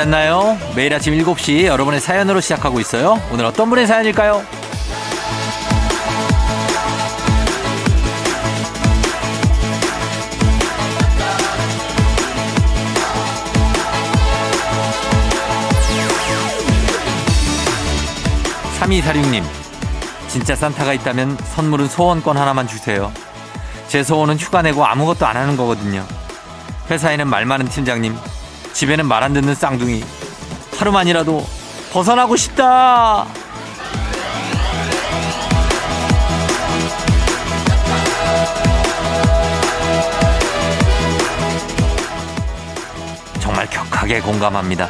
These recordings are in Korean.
잘 잤나요? 매일 아침 7시 여러분의 사연으로 시작하고 있어요. 오늘 어떤 분의 사연일까요? 3246님, 진짜 산타가 있다면 선물은 소원권 하나만 주세요. 제 소원은 휴가 내고 아무것도 안 하는 거거든요. 회사에는 말 많은 팀장님, 집에는 말 안 듣는 쌍둥이. 하루만이라도 벗어나고 싶다! 정말 격하게 공감합니다.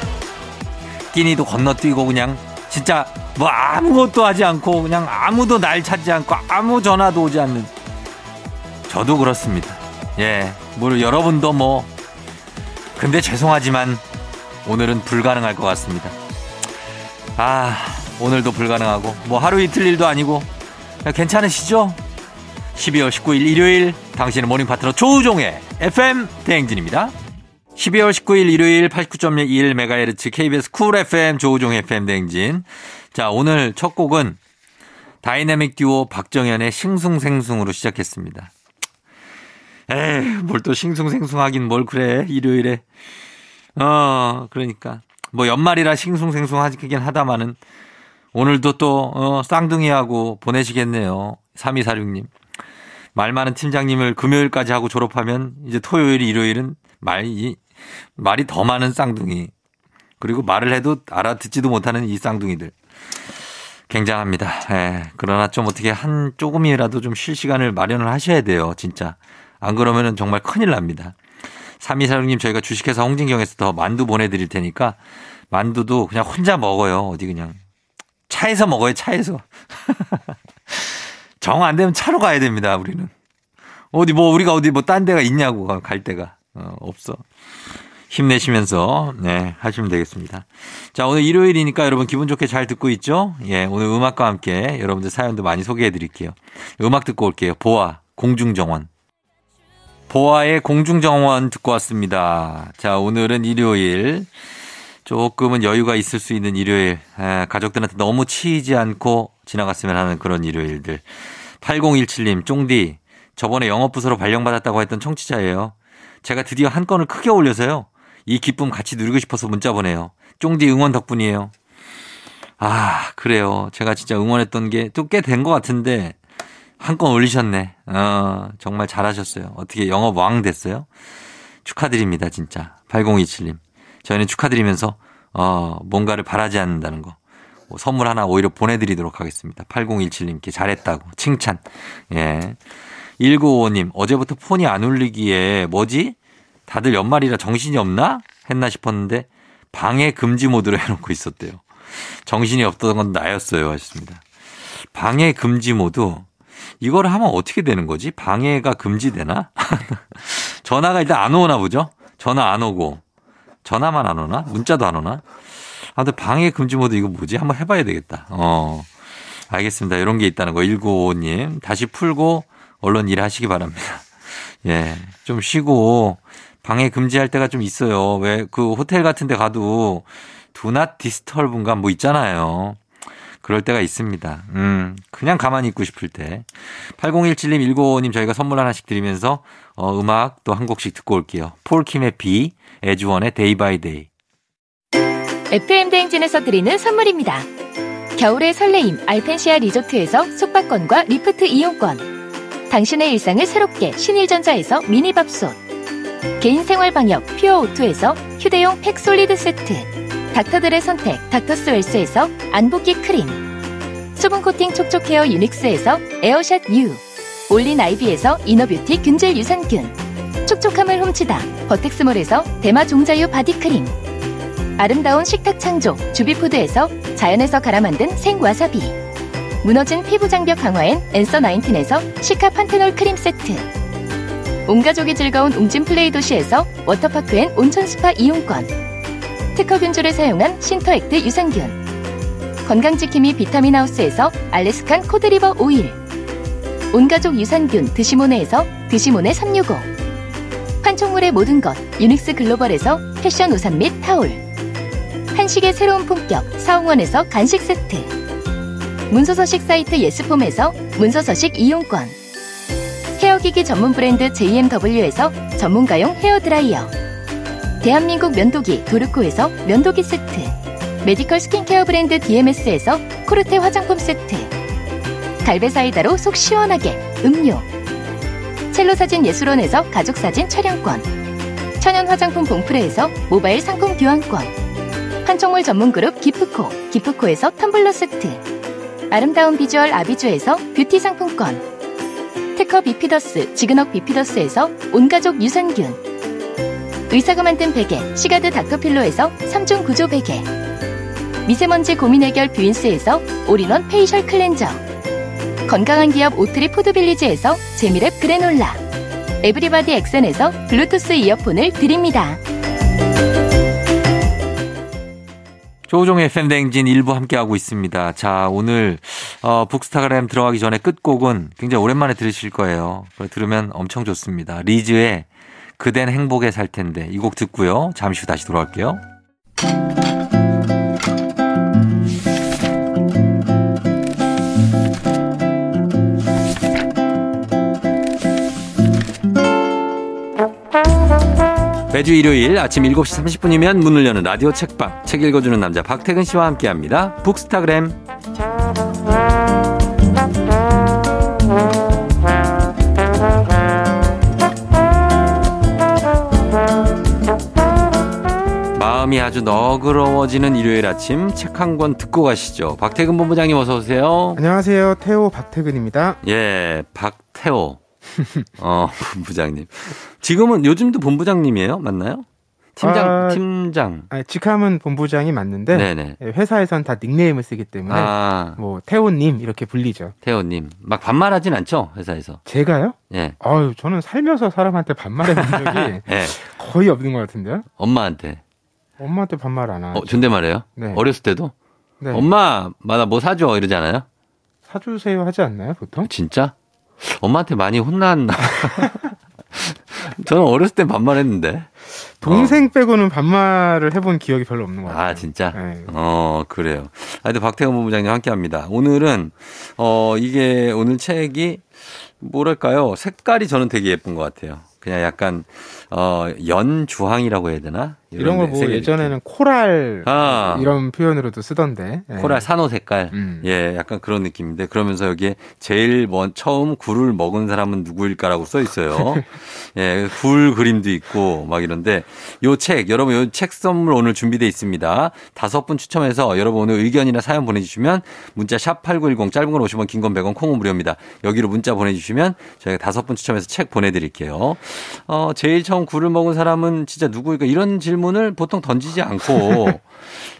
끼니도 건너뛰고 그냥 진짜 뭐 아무것도 하지 않고 그냥 아무도 날 찾지 않고 아무 전화도 오지 않는 저도 그렇습니다. 예, 뭐 여러분도 뭐 근데 죄송하지만 오늘은 불가능할 것 같습니다. 아, 오늘도 불가능하고 뭐 하루 이틀 일도 아니고 괜찮으시죠? 12월 19일 일요일 당신의 morning 파트너 조우종의 FM 대행진입니다. 12월 19일 일요일 89.1MHz KBS 쿨 FM 조우종 FM 대행진. 자, 오늘 첫 곡은 다이내믹 듀오 박정현의 싱숭생숭으로 시작했습니다. 에이, 뭘 또 싱숭생숭하긴 뭘 그래, 일요일에. 어, 그러니까. 뭐 연말이라 싱숭생숭하긴 하다마는 오늘도 또, 어, 쌍둥이하고 보내시겠네요. 3246님. 말 많은 팀장님을 금요일까지 하고 졸업하면 이제 토요일, 일요일은 말이, 말이 더 많은 쌍둥이. 그리고 말을 해도 알아듣지도 못하는 이 쌍둥이들. 굉장합니다. 예. 그러나 좀 어떻게 한 조금이라도 좀 쉴 시간을 마련을 하셔야 돼요. 진짜. 안 그러면은 정말 큰일 납니다. 3246님 저희가 주식회사 홍진경에서 더 만두 보내드릴 테니까 만두도 그냥 혼자 먹어요. 어디 그냥. 차에서 먹어요. 차에서. 정 안 되면 차로 가야 됩니다. 우리는. 어디 뭐 우리가 어디 뭐 딴 데가 있냐고 갈 데가. 어, 없어. 힘내시면서 네 하시면 되겠습니다. 자 오늘 일요일이니까 여러분 기분 좋게 잘 듣고 있죠? 예 오늘 음악과 함께 여러분들 사연도 많이 소개해 드릴게요. 음악 듣고 올게요. 보아 공중정원. 보아의 공중정원 듣고 왔습니다. 자 오늘은 일요일 조금은 여유가 있을 수 있는 일요일 에, 가족들한테 너무 치이지 않고 지나갔으면 하는 그런 일요일들. 8017님 쫑디 저번에 영업부서로 발령받았다고 했던 청취자예요. 제가 드디어 한 건을 크게 올려서요. 이 기쁨 같이 누리고 싶어서 문자 보내요. 쫑디 응원 덕분이에요. 아, 그래요. 제가 진짜 응원했던 게 또 꽤 된 것 같은데 한 건 올리셨네. 어, 정말 잘하셨어요. 어떻게 영업 왕 됐어요? 축하드립니다, 진짜. 8027님. 저희는 축하드리면서 어, 뭔가를 바라지 않는다는 거. 뭐 선물 하나 오히려 보내드리도록 하겠습니다. 8017님께 잘했다고. 칭찬. 예. 1955님, 어제부터 폰이 안 울리기에 뭐지? 다들 연말이라 정신이 없나? 했나 싶었는데 방해 금지 모드로 해놓고 있었대요. 정신이 없던 건 나였어요. 하셨습니다. 방해 금지 모드. 이걸 하면 어떻게 되는 거지? 방해가 금지되나? 전화가 일단 안 오나 보죠? 전화 안 오고. 전화만 안 오나? 문자도 안 오나? 아, 근데 방해 금지 모드 이거 뭐지? 한번 해봐야 되겠다. 어. 알겠습니다. 이런 게 있다는 거. 1955님. 다시 풀고 얼른 일하시기 바랍니다. 예. 좀 쉬고 방해 금지할 때가 좀 있어요. 왜 그 호텔 같은 데 가도 do not disturb인가 뭐 있잖아요. 그럴 때가 있습니다. 음, 그냥 가만히 있고 싶을 때. 8017님, 195님 저희가 선물 하나씩 드리면서 어, 음악 또 한 곡씩 듣고 올게요. 폴킴의 비, 애즈원의 Day by Day. FM 대행진에서 드리는 선물입니다. 겨울의 설레임 알펜시아 리조트에서 숙박권과 리프트 이용권. 당신의 일상을 새롭게 신일전자에서 미니밥솥. 개인생활 방역 퓨어 오투에서 휴대용 팩솔리드 세트. 닥터들의 선택 닥터스 웰스에서 안붓기 크림. 수분 코팅 촉촉 헤어 유닉스에서 에어샷 U. 올린 아이비에서 inner beauty 균질 유산균. 촉촉함을 훔치다 버텍스몰에서 대마 종자유 body 크림. 아름다운 식탁 창조 주비푸드에서 자연에서 갈아 만든 생와사비 무너진 피부 장벽 강화엔 엔서 나인틴에서 시카 판테놀 크림 세트 온가족이 즐거운 웅진 플레이 도시에서 워터파크엔 온천 스파 이용권 특허 균주를 사용한 신터액트 유산균. 건강지킴이 비타민하우스에서 Alaskan cod liver oil. 온가족 유산균 드시모네에서 드시모네 365 판촉물의 모든 것 유닉스 글로벌에서 패션 우산 및 타올. 한식의 새로운 품격 사홍원에서 간식 세트. 문서서식 사이트 예스폼에서 문서서식 이용권. hair기기 전문 브랜드 JMW에서 전문가용 헤어드라이어 대한민국 면도기 도르코에서 면도기 세트 medical skincare 브랜드 DMS에서 코르테 화장품 세트 갈베사이다로 속 시원하게 음료 첼로 사진 예술원에서 가족 사진 촬영권 천연 화장품 봉프레에서 모바일 상품 교환권 한총물 전문 그룹 기프코 기프코에서 텀블러 세트 아름다운 비주얼 아비주에서 뷰티 상품권 특허 비피더스 지그넉 비피더스에서 온가족 유산균 의사가 만든 베개 시가드 닥터필로에서 3중 구조 베개 미세먼지 고민 해결 뷰인스에서 all-in-one facial cleanser 건강한 기업 오트리 푸드빌리지에서 재미랩 그래놀라 에브리바디 엑센에서 블루투스 이어폰을 드립니다. 조우종의 FM 대행진 일부 함께하고 있습니다. 자, 오늘, 어, 북스타그램 들어가기 전에 끝곡은 굉장히 오랜만에 들으실 거예요. 들으면 엄청 좋습니다. 리즈의 그댄 행복에 살 텐데 이 곡 듣고요. 잠시 후 다시 돌아올게요. 매주 일요일 아침 7시 30분이면 문을 여는 라디오 책방 책 읽어주는 남자 박태근 씨와 함께합니다. 북스타그램 아주 너그러워지는 일요일 아침 책 한 권 듣고 가시죠. 박태근 본부장님 어서 오세요. 안녕하세요. 태호 박태근입니다. 예, 박태호. 어, 본부장님. 지금은 요즘도 본부장님이에요? 맞나요? 팀장, 아, 팀장. 아니, 직함은 본부장이 맞는데 네네. 회사에선 다 닉네임을 쓰기 때문에 아. 뭐 태호님 이렇게 불리죠. 태호님. 막 반말하진 않죠 회사에서. 제가요? 예. 아유 저는 살면서 사람한테 반말해본 적이 예. 거의 없는 것 같은데요. 엄마한테. 엄마한테 반말 안 하죠. 어, 존댓말해요? 네. 어렸을 때도? 네. 엄마, 나뭐 사줘 이러잖아요. 사주세요 하지 않나요 보통? 진짜? 엄마한테 많이 혼났나? 저는 어렸을 땐 반말했는데. 동생 어. 빼고는 반말을 해본 기억이 별로 없는 것 같아요. 아 진짜? 네. 어 그래요. 하여튼 박태원 본부장님 함께 합니다. 오늘은 어 이게 오늘 책이 뭐랄까요? 색깔이 저는 되게 예쁜 것 같아요. 그냥 약간 어 연주황이라고 해야 되나? 이런 걸뭐 예전에는 코랄 아. 이런 표현으로도 쓰던데. 예. 코랄 산호 색깔. 음. 예, 약간 그런 느낌인데 그러면서 여기에 제일 먼 처음 굴을 먹은 사람은 누구일까라고 써 있어요. 예, 굴 그림도 있고 막 이런데 요 책 여러분 요 책 선물 오늘 준비돼 있습니다. 다섯 분 추첨해서 여러분 오늘 의견이나 사연 보내 주시면 문자 샵 8910 짧은 건 50원 긴 건 100원 콩은 무료입니다. 여기로 문자 보내 주시면 저희가 다섯 분 추첨해서 책 보내 드릴게요. 어, 제일 처음 굴을 먹은 사람은 진짜 누구일까 이런 질문 질문을 보통 던지지 않고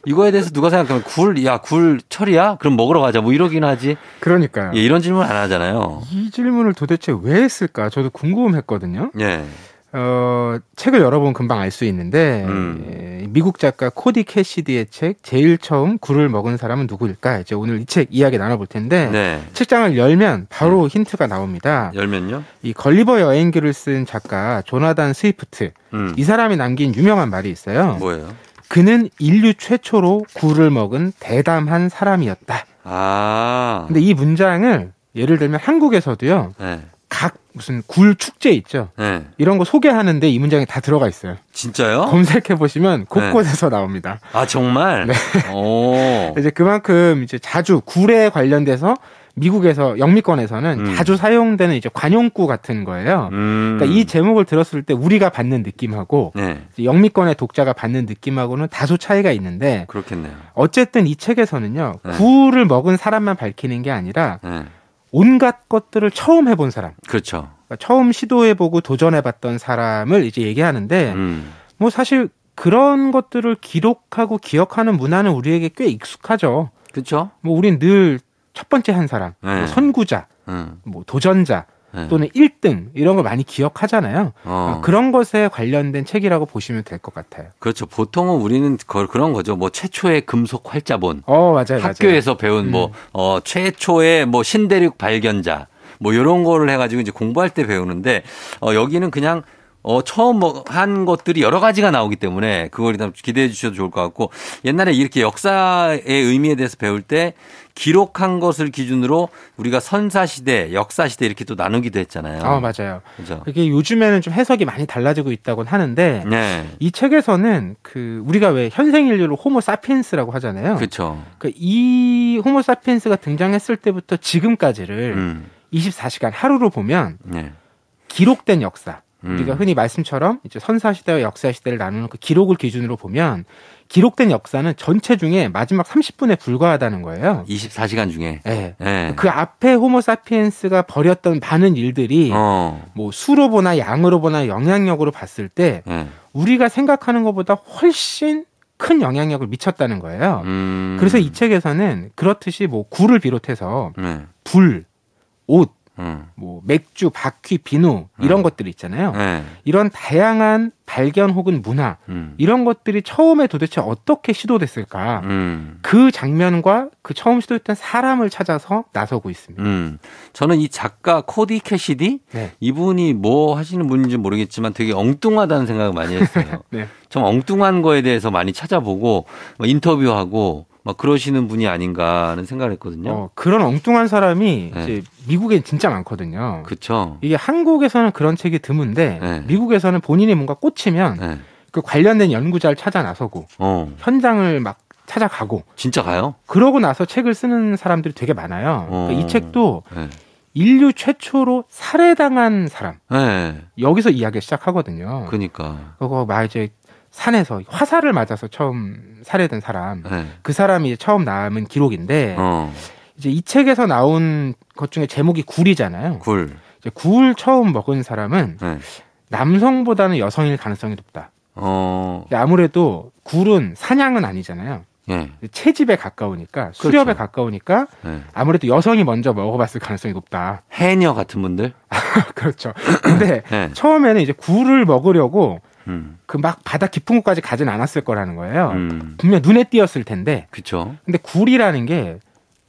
이거에 대해서 누가 생각하면 굴, 야, 굴 철이야? 그럼 먹으러 가자. 뭐 이러긴 하지. 그러니까요. 예, 이런 질문 안 하잖아요. 이 질문을 도대체 왜 했을까? 저도 궁금했거든요. 예. 어, 책을 열어보면 금방 알 수 있는데 음. 예, 미국 작가 코디 캐시디의 책 제일 처음 굴을 먹은 사람은 누구일까? 이제 오늘 이 책 이야기 나눠볼 텐데 네. 책장을 열면 바로 음. 힌트가 나옵니다. 열면요? 이 걸리버 여행기를 쓴 작가 조나단 스위프트 음. 이 사람이 남긴 유명한 말이 있어요. 뭐예요? 그는 인류 최초로 굴을 먹은 대담한 사람이었다. 아. 근데 이 문장을 예를 들면 한국에서도요. 네. 각 무슨 굴 축제 있죠. 네. 이런 거 소개하는데 이 문장이 다 들어가 있어요. 진짜요? 검색해 보시면 곳곳에서 네. 나옵니다. 아 정말? 네. 오. 이제 그만큼 이제 자주 굴에 관련돼서 미국에서 영미권에서는 음. 자주 사용되는 이제 관용구 같은 거예요. 음. 그러니까 이 제목을 들었을 때 우리가 받는 느낌하고 네. 영미권의 독자가 받는 느낌하고는 다소 차이가 있는데 그렇겠네요. 어쨌든 이 책에서는요 네. 굴을 먹은 사람만 밝히는 게 아니라 네. 온갖 것들을 처음 해본 사람. 그렇죠. 그러니까 처음 시도해보고 도전해봤던 사람을 이제 얘기하는데, 음. 뭐 사실 그런 것들을 기록하고 기억하는 문화는 우리에게 꽤 익숙하죠. 그렇죠. 뭐 우린 늘 첫 번째 한 사람, 네. 뭐 선구자, 음. 뭐 도전자, 네. 또는 1등 이런 걸 많이 기억하잖아요. 어. 그런 것에 관련된 책이라고 보시면 될 것 같아요. 그렇죠. 보통은 우리는 그런 거죠. 뭐 최초의 금속 활자본. 어, 맞아요. 학교에서 맞아요. 배운 뭐, 음. 뭐, 어, 최초의 뭐 신대륙 발견자. 뭐 이런 거를 해가지고 이제 공부할 때 배우는데 어, 여기는 그냥 어, 처음 뭐 한 것들이 여러 가지가 나오기 때문에 그걸 일단 기대해 주셔도 좋을 것 같고 옛날에 이렇게 역사의 의미에 대해서 배울 때 기록한 것을 기준으로 우리가 선사시대, 역사시대 이렇게 또 나누기도 했잖아요. 아, 맞아요. 그죠. 그게 요즘에는 좀 해석이 많이 달라지고 있다곤 하는데 네. 이 책에서는 그 우리가 왜 현생 인류를 호모 사피엔스라고 하잖아요. 그렇죠. 그러니까 이 호모 사피엔스가 등장했을 때부터 지금까지를 음. 24시간 하루로 보면 네. 기록된 역사 음. 우리가 흔히 말씀처럼 이제 선사 시대와 역사 시대를 나누는 그 기록을 기준으로 보면 기록된 역사는 전체 중에 마지막 30분에 불과하다는 거예요. 24시간 중에. 네. 네. 그 앞에 호모사피엔스가 벌였던 많은 일들이 어. 뭐 수로 보나 양으로 보나 영향력으로 봤을 때 네. 우리가 생각하는 것보다 훨씬 큰 영향력을 미쳤다는 거예요. 음. 그래서 이 책에서는 그렇듯이 뭐 굴을 비롯해서 네. 불, 옷, 음. 뭐 맥주, 바퀴, 비누 이런 음. 것들이 있잖아요. 네. 이런 다양한 발견 혹은 문화 음. 이런 것들이 처음에 도대체 어떻게 시도됐을까? 음. 그 장면과 그 처음 시도했던 사람을 찾아서 나서고 있습니다. 음. 저는 이 작가 코디 캐시디 네. 이분이 뭐 하시는 분인지 모르겠지만 되게 엉뚱하다는 생각을 많이 했어요. 네. 좀 엉뚱한 거에 대해서 많이 찾아보고 뭐 인터뷰하고 막 그러시는 분이 아닌가 하는 생각을 했거든요. 어, 그런 엉뚱한 사람이 네. 이제 미국엔 진짜 많거든요. 그렇죠. 이게 한국에서는 그런 책이 드문데 네. 미국에서는 본인이 뭔가 꽂히면 네. 그 관련된 연구자를 찾아 나서고 어. 현장을 막 찾아가고 진짜 가요? 그러고 나서 책을 쓰는 사람들이 되게 많아요. 어. 그러니까 이 책도 네. 인류 최초로 살해당한 사람 네. 여기서 이야기 시작하거든요. 그러니까 그거 막 이제 산에서 화살을 맞아서 처음 살해된 사람 네. 그 사람이 처음 남은 기록인데 어. 이제 이 책에서 나온 것 중에 제목이 굴이잖아요. 굴. 이제 굴 처음 먹은 사람은 네. 남성보다는 여성일 가능성이 높다. 어. 아무래도 굴은 사냥은 아니잖아요. 네. 채집에 가까우니까 수렵에 그렇죠. 가까우니까 네. 아무래도 여성이 먼저 먹어봤을 가능성이 높다. 해녀 같은 분들? 그렇죠. 근데 네. 처음에는 이제 굴을 먹으려고 음. 그막 바다 깊은 곳까지 가진 않았을 거라는 거예요. 음. 분명 눈에 띄었을 텐데. 그렇죠. 근데 굴이라는 게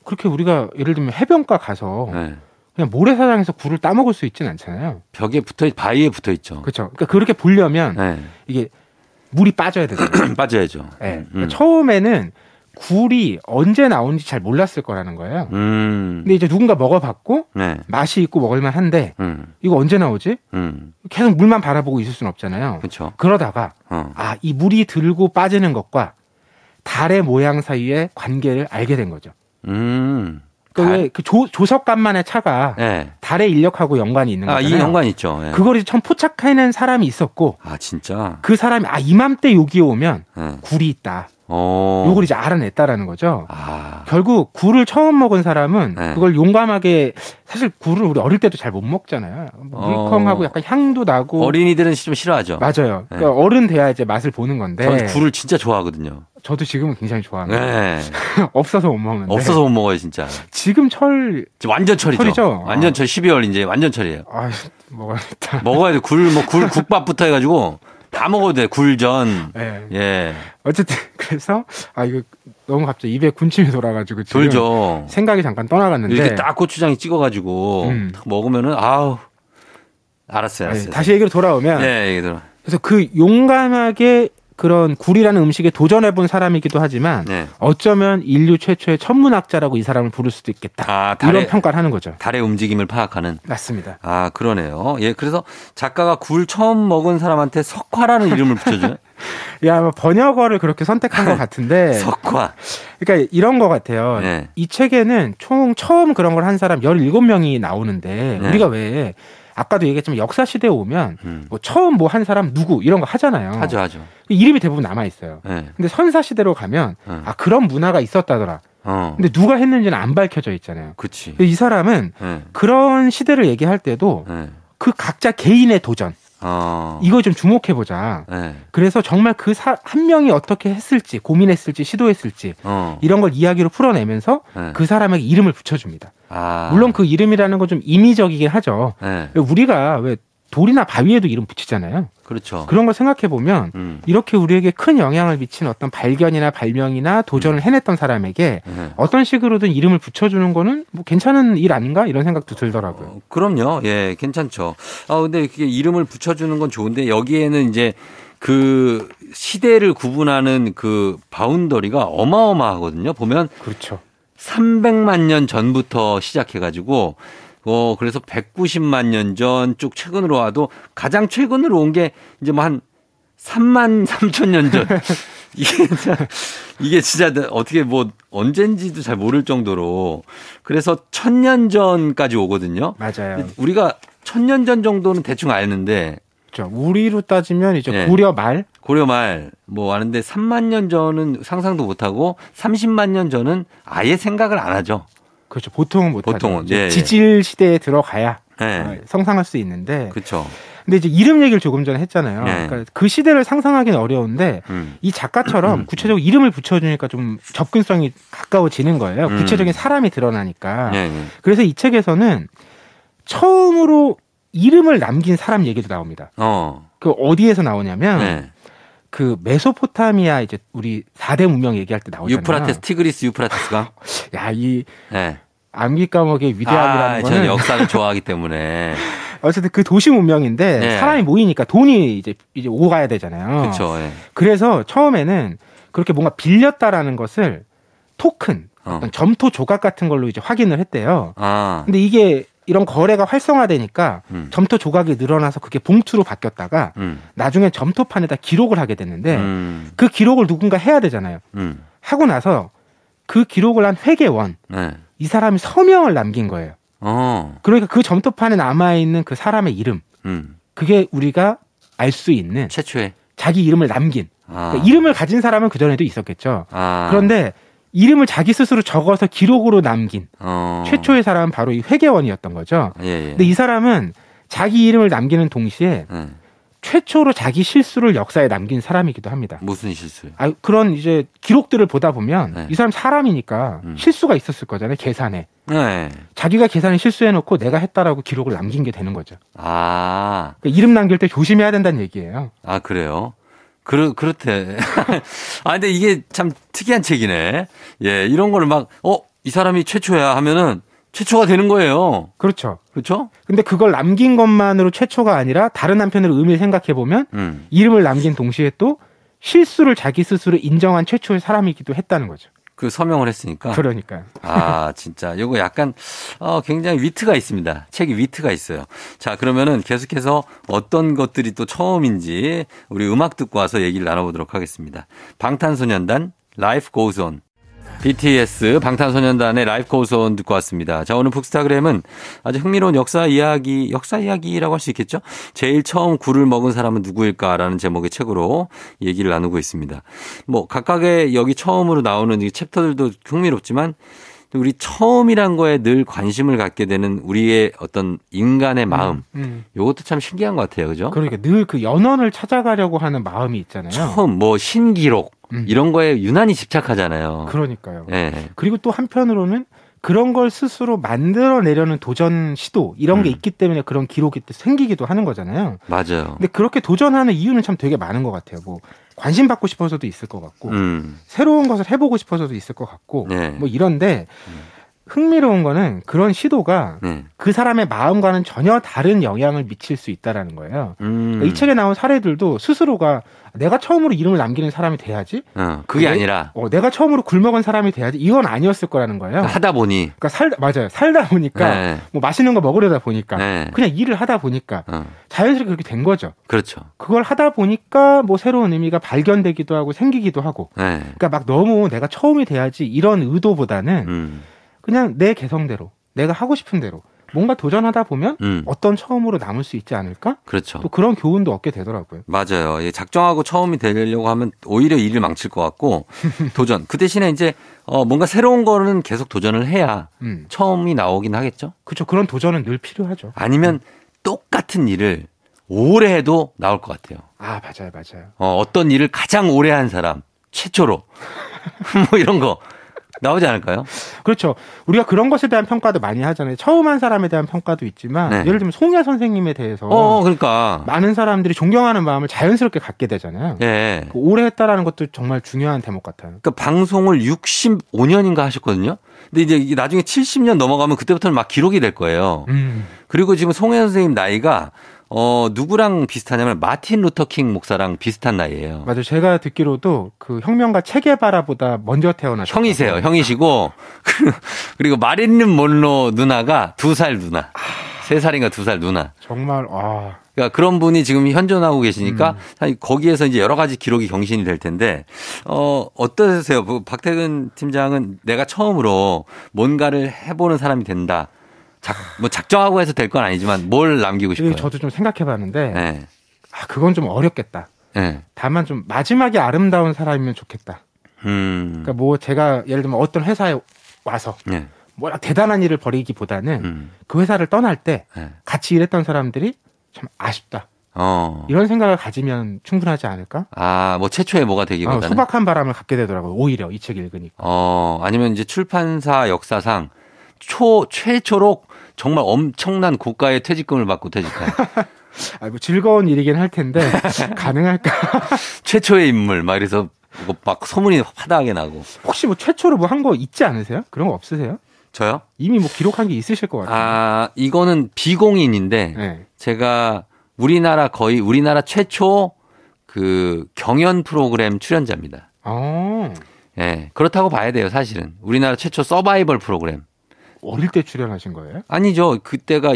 그렇게 우리가 예를 들면 해변가 가서 네. 그냥 모래사장에서 굴을 따먹을 수 있지는 않잖아요. 벽에 붙어 바위에 붙어 있죠. 그렇죠. 그러니까 그렇게 보려면 네. 이게 물이 빠져야 되잖아요. 빠져야죠. 네. 그러니까 음. 처음에는 굴이 언제 나온지 잘 몰랐을 거라는 거예요. 음. 근데 이제 누군가 먹어봤고 네. 맛이 있고 먹을만 한데 음. 이거 언제 나오지? 음. 계속 물만 바라보고 있을 수는 없잖아요. 그쵸. 그러다가 어. 아이 물이 들고 빠지는 것과 달의 모양 사이의 관계를 알게 된 거죠. 음. 그왜 그 조석간만의 차가 네. 달의 인력하고 연관이 있는 거잖아요. 아, 이 연관 있죠. 네. 그걸 이제 처음 포착해낸 사람이 있었고. 아 진짜. 그 사람이 아 이맘때 여기 오면 네. 굴이 있다. 어. 요걸 이제 알아냈다라는 거죠. 아. 결국 굴을 처음 먹은 사람은 네. 그걸 용감하게 사실 굴을 우리 어릴 때도 잘 못 먹잖아요. 뭐 어. 물컹하고 약간 향도 나고 어린이들은 좀 싫어하죠. 맞아요. 네. 그러니까 어른 돼야 이제 맛을 보는 건데. 저는 굴을 진짜 좋아하거든요. 저도 지금은 굉장히 좋아합니다. 네. 없어서 못 먹는데. 없어서 못 먹어요, 진짜. 지금 철 완전 철이죠. 철이죠? 완전 철 12월 이제 완전 철이에요. 아, 먹어야겠다. 먹어야 돼. 굴 뭐 굴 국밥부터 해 가지고 다 먹어도 돼. 굴전. 네. 예. 어쨌든 그래서 아 이거 너무 갑자기 입에 군침이 돌아가지고 지금 돌죠. 생각이 잠깐 떠나갔는데 이렇게 딱 고추장에 찍어가지고 음. 먹으면은 아우 알았어요, 알았어요. 네, 다시 얘기로 돌아오면 네, 얘기 들어. 그래서 그 용감하게 그런 굴이라는 음식에 도전해 본 사람이기도 하지만 네. 어쩌면 인류 최초의 천문학자라고 이 사람을 부를 수도 있겠다. 아, 달의, 이런 평가를 하는 거죠. 달의 움직임을 파악하는. 맞습니다. 아 그러네요. 예, 그래서 작가가 굴 처음 먹은 사람한테 석화라는 이름을 붙여줘요. 야, 뭐 번역어를 그렇게 선택한 것 같은데. 석화. 그러니까 이런 것 같아요. 네. 이 책에는 총 처음 그런 걸 한 사람 17명이 나오는데 네. 우리가 왜 아까도 얘기했지만 역사 시대에 오면 음. 뭐 처음 뭐 한 사람 누구 이런 거 하잖아요. 하죠, 하죠. 이름이 대부분 남아 있어요. 네. 근데 선사 시대로 가면 네. 아 그런 문화가 있었다더라. 어. 근데 누가 했는지는 안 밝혀져 있잖아요. 그치. 이 사람은 네. 그런 시대를 얘기할 때도 네. 그 각자 개인의 도전 어. 이거 좀 주목해 보자. 네. 그래서 정말 그 한 명이 어떻게 했을지 고민했을지 시도했을지 어. 이런 걸 이야기로 풀어내면서 네. 그 사람에게 이름을 붙여줍니다. 아. 물론 그 이름이라는 건 좀 임의적이긴 하죠. 네. 우리가 왜 돌이나 바위에도 이름 붙이잖아요. 그렇죠. 그런 걸 생각해 보면 음. 이렇게 우리에게 큰 영향을 미친 어떤 발견이나 발명이나 도전을 음. 해냈던 사람에게 네. 어떤 식으로든 이름을 붙여주는 거는 뭐 괜찮은 일 아닌가 이런 생각도 들더라고요. 어, 그럼요. 예, 괜찮죠. 아 근데 이게 이름을 붙여주는 건 좋은데 여기에는 이제 그 시대를 구분하는 그 바운더리가 어마어마하거든요. 보면 그렇죠. 300만 년 전부터 시작해가지고 어, 그래서 190만 년 전 쭉 최근으로 와도 가장 최근으로 온 게 이제 뭐 한 3만 3천 년 전. 이게, 이게 진짜 어떻게 뭐 언젠지도 잘 모를 정도로 그래서 천년 전까지 오거든요. 맞아요. 우리가 천년 전 정도는 대충 알는데 그렇죠. 우리로 따지면 이제 네. 고려 말 고려 말뭐 아는데 3만 년 전은 상상도 못 하고 30만 년 전은 아예 생각을 안 하죠. 그렇죠. 보통은 못 보통은 예, 예, 지질 시대에 들어가야 예. 어, 성상할 수 있는데. 그렇죠. 근데 이제 이름 얘기를 조금 전에 했잖아요. 네. 그러니까 그 시대를 상상하기는 어려운데 음. 이 작가처럼 음. 구체적으로 이름을 붙여주니까 좀 접근성이 가까워지는 거예요. 음. 구체적인 사람이 드러나니까. 네, 네. 그래서 이 책에서는 처음으로 이름을 남긴 사람 얘기도 나옵니다. 어. 그 어디에서 나오냐면 네. 그 메소포타미아 이제 우리 4대 문명 얘기할 때 나오잖아요. 유프라테스, 티그리스 유프라테스가? 야, 이 네. 암기 과목의 위대함이라는 아, 거는 저는 역사를 좋아하기 때문에 어쨌든 그 도시 문명인데 네. 사람이 모이니까 돈이 이제 이제 오고 가야 되잖아요. 그렇죠. 네. 그래서 처음에는 그렇게 뭔가 빌렸다라는 것을 토큰, 어. 점토 조각 같은 걸로 이제 확인을 했대요. 아. 근데 이게 이런 거래가 활성화되니까 음. 점토 조각이 늘어나서 그게 봉투로 바뀌었다가 음. 나중에 점토판에다 기록을 하게 됐는데 음. 그 기록을 누군가 해야 되잖아요. 음. 하고 나서 그 기록을 한 회계원 네. 이 사람이 서명을 남긴 거예요. 어. 그러니까 그 점토판에 남아 있는 그 사람의 이름 음. 그게 우리가 알 수 있는 최초의 자기 이름을 남긴 아. 그러니까 이름을 가진 사람은 그 전에도 있었겠죠. 아. 그런데 이름을 자기 스스로 적어서 기록으로 남긴 어. 최초의 사람은 바로 이 회계원이었던 거죠. 예, 예. 근데 이 사람은 자기 이름을 남기는 동시에 예. 최초로 자기 실수를 역사에 남긴 사람이기도 합니다. 무슨 실수? 아 그런 이제 기록들을 보다 보면 네. 이 사람 사람이니까 음. 실수가 있었을 거잖아요 계산에. 네. 자기가 계산에 실수해놓고 내가 했다라고 기록을 남긴 게 되는 거죠. 아 그러니까 이름 남길 때 조심해야 된다는 얘기예요. 아 그래요? 그렇, 그렇대. 아, 근데 이게 참 특이한 책이네. 예, 이런 거를 막, 어, 이 사람이 최초야 하면은 최초가 되는 거예요. 그렇죠. 그렇죠? 근데 그걸 남긴 것만으로 최초가 아니라 다른 한편으로 의미를 생각해 보면 음. 이름을 남긴 동시에 또 실수를 자기 스스로 인정한 최초의 사람이기도 했다는 거죠. 그 서명을 했으니까. 그러니까요. 아, 진짜. 요거 약간, 어, 굉장히 위트가 있습니다. 책이 위트가 있어요. 자, 그러면은 계속해서 어떤 것들이 또 처음인지 우리 음악 듣고 와서 얘기를 나눠보도록 하겠습니다. 방탄소년단, Life Goes On. BTS 방탄소년단의 Life Goes On 듣고 왔습니다. 자, 오늘 북스타그램은 아주 흥미로운 역사 이야기, 역사 이야기라고 할 수 있겠죠? 제일 처음 굴을 먹은 사람은 누구일까라는 제목의 책으로 얘기를 나누고 있습니다. 뭐, 각각의 여기 처음으로 나오는 이 챕터들도 흥미롭지만 우리 처음이란 거에 늘 관심을 갖게 되는 우리의 어떤 인간의 마음. 음, 음. 요것도 참 신기한 것 같아요. 그죠? 그러니까 늘 그 연원을 찾아가려고 하는 마음이 있잖아요. 처음 뭐 신기록 음. 이런 거에 유난히 집착하잖아요. 그러니까요. 네. 그리고 또 한편으로는 그런 걸 스스로 만들어내려는 도전 시도 이런 음. 게 있기 때문에 그런 기록이 생기기도 하는 거잖아요. 맞아요. 근데 그렇게 도전하는 이유는 참 되게 많은 것 같아요. 뭐 관심 받고 싶어서도 있을 것 같고 음. 새로운 것을 해보고 싶어서도 있을 것 같고 네. 뭐 이런데 음. 흥미로운 거는 그런 시도가 네. 그 사람의 마음과는 전혀 다른 영향을 미칠 수 있다라는 거예요. 음. 그러니까 이 책에 나온 사례들도 스스로가 내가 처음으로 이름을 남기는 사람이 돼야지. 어, 그게 내, 아니라. 어, 내가 처음으로 굶어간 사람이 돼야지. 이건 아니었을 거라는 거예요. 하다 보니. 그러니까 살 맞아요. 살다 보니까 네. 뭐 맛있는 거 먹으려다 보니까 네. 그냥 일을 하다 보니까 어. 자연스럽게 그렇게 된 거죠. 그렇죠. 그걸 하다 보니까 뭐 새로운 의미가 발견되기도 하고 생기기도 하고. 네. 그러니까 막 너무 내가 처음이 돼야지 이런 의도보다는 음. 그냥 내 개성대로 내가 하고 싶은 대로 뭔가 도전하다 보면 음. 어떤 처음으로 남을 수 있지 않을까? 그렇죠. 또 그런 교훈도 얻게 되더라고요. 맞아요. 작정하고 처음이 되려고 하면 오히려 일을 망칠 것 같고 도전. 그 대신에 이제 어 뭔가 새로운 거는 계속 도전을 해야 음. 처음이 나오긴 하겠죠. 그렇죠. 그런 도전은 늘 필요하죠. 아니면 똑같은 일을 오래 해도 나올 것 같아요. 아 맞아요, 맞아요. 어, 어떤 일을 가장 오래 한 사람 최초로 뭐 이런 거 나오지 않을까요? 그렇죠. 우리가 그런 것에 대한 평가도 많이 하잖아요. 처음 한 사람에 대한 평가도 있지만 네. 예를 들면 송혜 선생님에 대해서 어, 어, 그러니까 많은 사람들이 존경하는 마음을 자연스럽게 갖게 되잖아요. 네. 그 오래 했다라는 것도 정말 중요한 대목 같아요. 그러니까 방송을 65년인가 하셨거든요. 근데 이제 나중에 70년 넘어가면 그때부터는 막 기록이 될 거예요. 음. 그리고 지금 송혜 선생님 나이가 어, 누구랑 비슷하냐면 마틴 루터킹 목사랑 비슷한 나이예요. 맞아요. 제가 듣기로도 그 혁명가 체게바라보다 먼저 태어나셨 형이세요. 형이시고 그리고 마릴린 mon로 누나가 두 살 누나. 세 살인가 두 살 누나. 정말 아. 그러니까 그런 분이 지금 현존하고 계시니까 음. 거기에서 이제 여러 가지 기록이 경신이 될 텐데 어 어떠세요? 그 박태근 팀장은 내가 처음으로 뭔가를 해보는 사람이 된다. 작, 뭐 작정하고 해서 될 건 아니지만 뭘 남기고 싶어요? 저도 좀 생각해봤는데 네. 아 그건 좀 어렵겠다. 네. 다만 좀 마지막에 아름다운 사람이면 좋겠다. 음. 그러니까 뭐 제가 예를 들면 어떤 회사에 와서 네. 뭐라 대단한 일을 벌이기보다는 음. 그 회사를 떠날 때 네. 같이 일했던 사람들이 참 아쉽다. 어. 이런 생각을 가지면 충분하지 않을까? 아, 뭐 최초에 뭐가 되기보다는 어, 소박한 바람을 갖게 되더라고요. 오히려 이 책 읽으니까. 어, 아니면 이제 출판사 역사상 초 최초로 정말 엄청난 고가의 퇴직금을 받고 퇴직한. 아, 뭐 즐거운 일이긴 할 텐데 가능할까? 최초의 인물 막 이래서 막 소문이 화다하게 나고. 혹시 뭐 최초로 뭐 한 거 있지 않으세요? 그런 거 없으세요? 저요? 이미 뭐 기록한 게 있으실 것 같아요. 아, 이거는 비공인인데 네. 제가 우리나라 거의 우리나라 최초 그 경연 프로그램 출연자입니다. 아. 예. 네, 그렇다고 봐야 돼요, 사실은. 우리나라 최초 서바이벌 프로그램. 어릴 때 출연하신 거예요? 아니죠. 그때가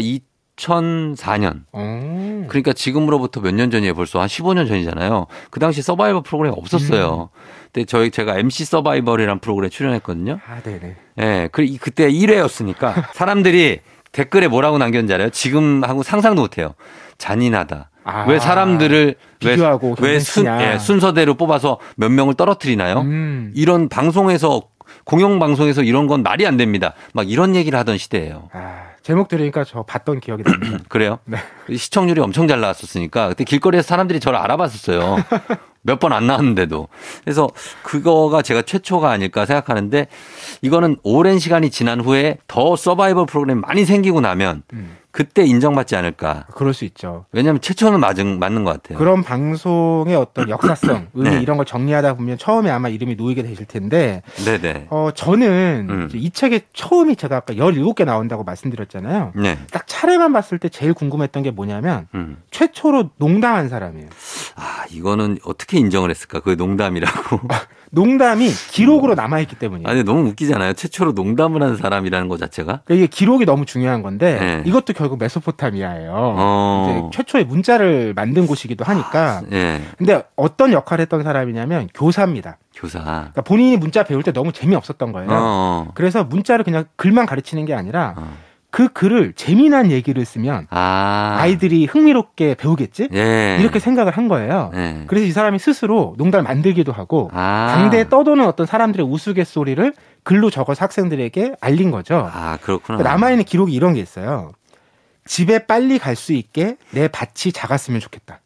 2004년. 오. 그러니까 지금으로부터 몇 년 전이에요. 벌써 한 15년 전이잖아요. 그 당시 서바이벌 프로그램 없었어요. 음. 근데 저희 제가 MC 서바이벌이라는 프로그램에 출연했거든요. 아, 네네. 예. 네, 그 그때 1회였으니까 사람들이 댓글에 뭐라고 남겼는지 알아요? 지금 하고 상상도 못 해요. 잔인하다. 아, 왜 사람들을 비교하고 왜, 왜 순, 예, 순서대로 뽑아서 몇 명을 떨어뜨리나요? 음. 이런 방송에서 공영방송에서 이런 건 말이 안 됩니다. 막 이런 얘기를 하던 시대예요. 아, 제목 들으니까 저 봤던 기억이 납니다. 그래요? 네. 시청률이 엄청 잘 나왔었으니까 그때 길거리에서 사람들이 저를 알아봤었어요. 몇 번 안 나왔는데도. 그래서 그거가 제가 최초가 아닐까 생각하는데 이거는 오랜 시간이 지난 후에 더 서바이벌 프로그램 많이 생기고 나면 음. 그때 인정받지 않을까. 그럴 수 있죠. 왜냐하면 최초는 맞은 맞는 것 같아요. 그런 방송의 어떤 역사성, 의미 네. 이런 걸 정리하다 보면 처음에 아마 이름이 놓이게 되실 텐데. 네네. 어 저는 음. 이 책의 처음이 제가 아까 17개 나온다고 말씀드렸잖아요. 네. 딱 차례만 봤을 때 제일 궁금했던 게 뭐냐면 음. 최초로 농담한 사람이에요. 아 이거는 어떻게 인정을 했을까? 그 농담이라고. 농담이 기록으로 남아있기 때문이에요. 아니, 너무 웃기잖아요. 최초로 농담을 한 사람이라는 것 자체가. 그러니까 이게 기록이 너무 중요한 건데 네. 이것도 결국 메소포타미아예요. 어. 최초의 문자를 만든 곳이기도 하니까. 네. 근데 어떤 역할을 했던 사람이냐면 교사입니다. 교사. 그러니까 본인이 문자 배울 때 너무 재미없었던 거예요. 어. 그래서 문자를 그냥 글만 가르치는 게 아니라 어. 그 글을 재미난 얘기를 쓰면 아. 이들이 흥미롭게 배우겠지 예. 이렇게 생각을 한 거예요. 예. 그래서 이 사람이 스스로 농담을 만들기도 하고 아. 강대에 떠도는 어떤 사람들의 우스갯소리를 글로 적어서 학생들에게 알린 거죠. 아 그렇구나. 남아 있는 기록이 이런 게 있어요. 집에 빨리 갈 수 있게 내 밭이 작았으면 좋겠다.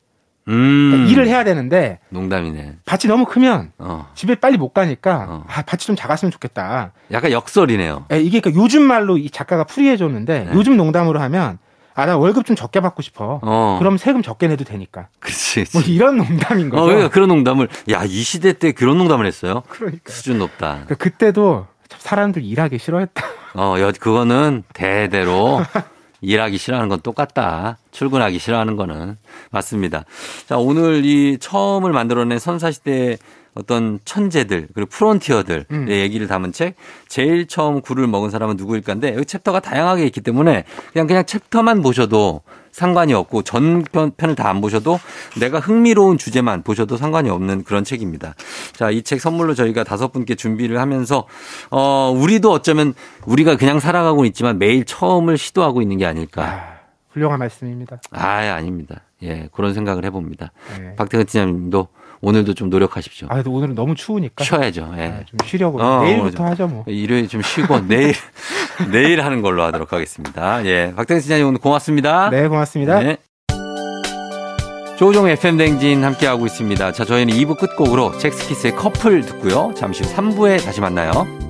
음. 그러니까 일을 해야 되는데 농담이네. 밭이 너무 크면 어. 집에 빨리 못 가니까 어. 아 밭이 좀 작았으면 좋겠다. 약간 역설이네요. 네, 이게 그러니까 요즘 말로 이 작가가 풀이해 줬는데 네. 요즘 농담으로 하면 아 나 월급 좀 적게 받고 싶어. 어. 그럼 세금 적게 내도 되니까. 그렇지. 뭐 이런 농담인 거죠. 어, 그러니까 그런 농담을 야 이 시대 때 그런 농담을 했어요. 그러니까 수준 높다. 그러니까 그때도 사람들 일하기 싫어했다. 어, 그거는 대대로 일하기 싫어하는 건 똑같다. 출근하기 싫어하는 거는 맞습니다. 자, 오늘 이 처음을 만들어낸 선사시대 어떤 천재들 그리고 프론티어들의 음. 얘기를 담은 책 제일 처음 굴을 먹은 사람은 누구일까인데 여기 챕터가 다양하게 있기 때문에 그냥 그냥 챕터만 보셔도 상관이 없고 전 편을 다 안 보셔도 내가 흥미로운 주제만 보셔도 상관이 없는 그런 책입니다. 자, 이 책 선물로 저희가 다섯 분께 준비를 하면서 어 우리도 어쩌면 우리가 그냥 살아가고 있지만 매일 처음을 시도하고 있는 게 아닐까. 아, 훌륭한 말씀입니다. 아, 아닙니다. 예, 그런 생각을 해봅니다. 네. 박태근 팀장님도 오늘도 좀 노력하십시오. 아, 오늘은 너무 추우니까. 쉬어야죠. 예. 아, 좀 쉬려고. 어, 내일부터 하죠, 뭐. 일요일 좀 쉬고 내일 내일 하는 걸로 하도록 하겠습니다. 예. 박태근 시장님 오늘 고맙습니다. 네, 고맙습니다. 네. 조종 FM 댕진 함께하고 있습니다. 자, 저희는 2부 끝곡으로 잭스키스의 커플 듣고요. 잠시 후 3부에 다시 만나요.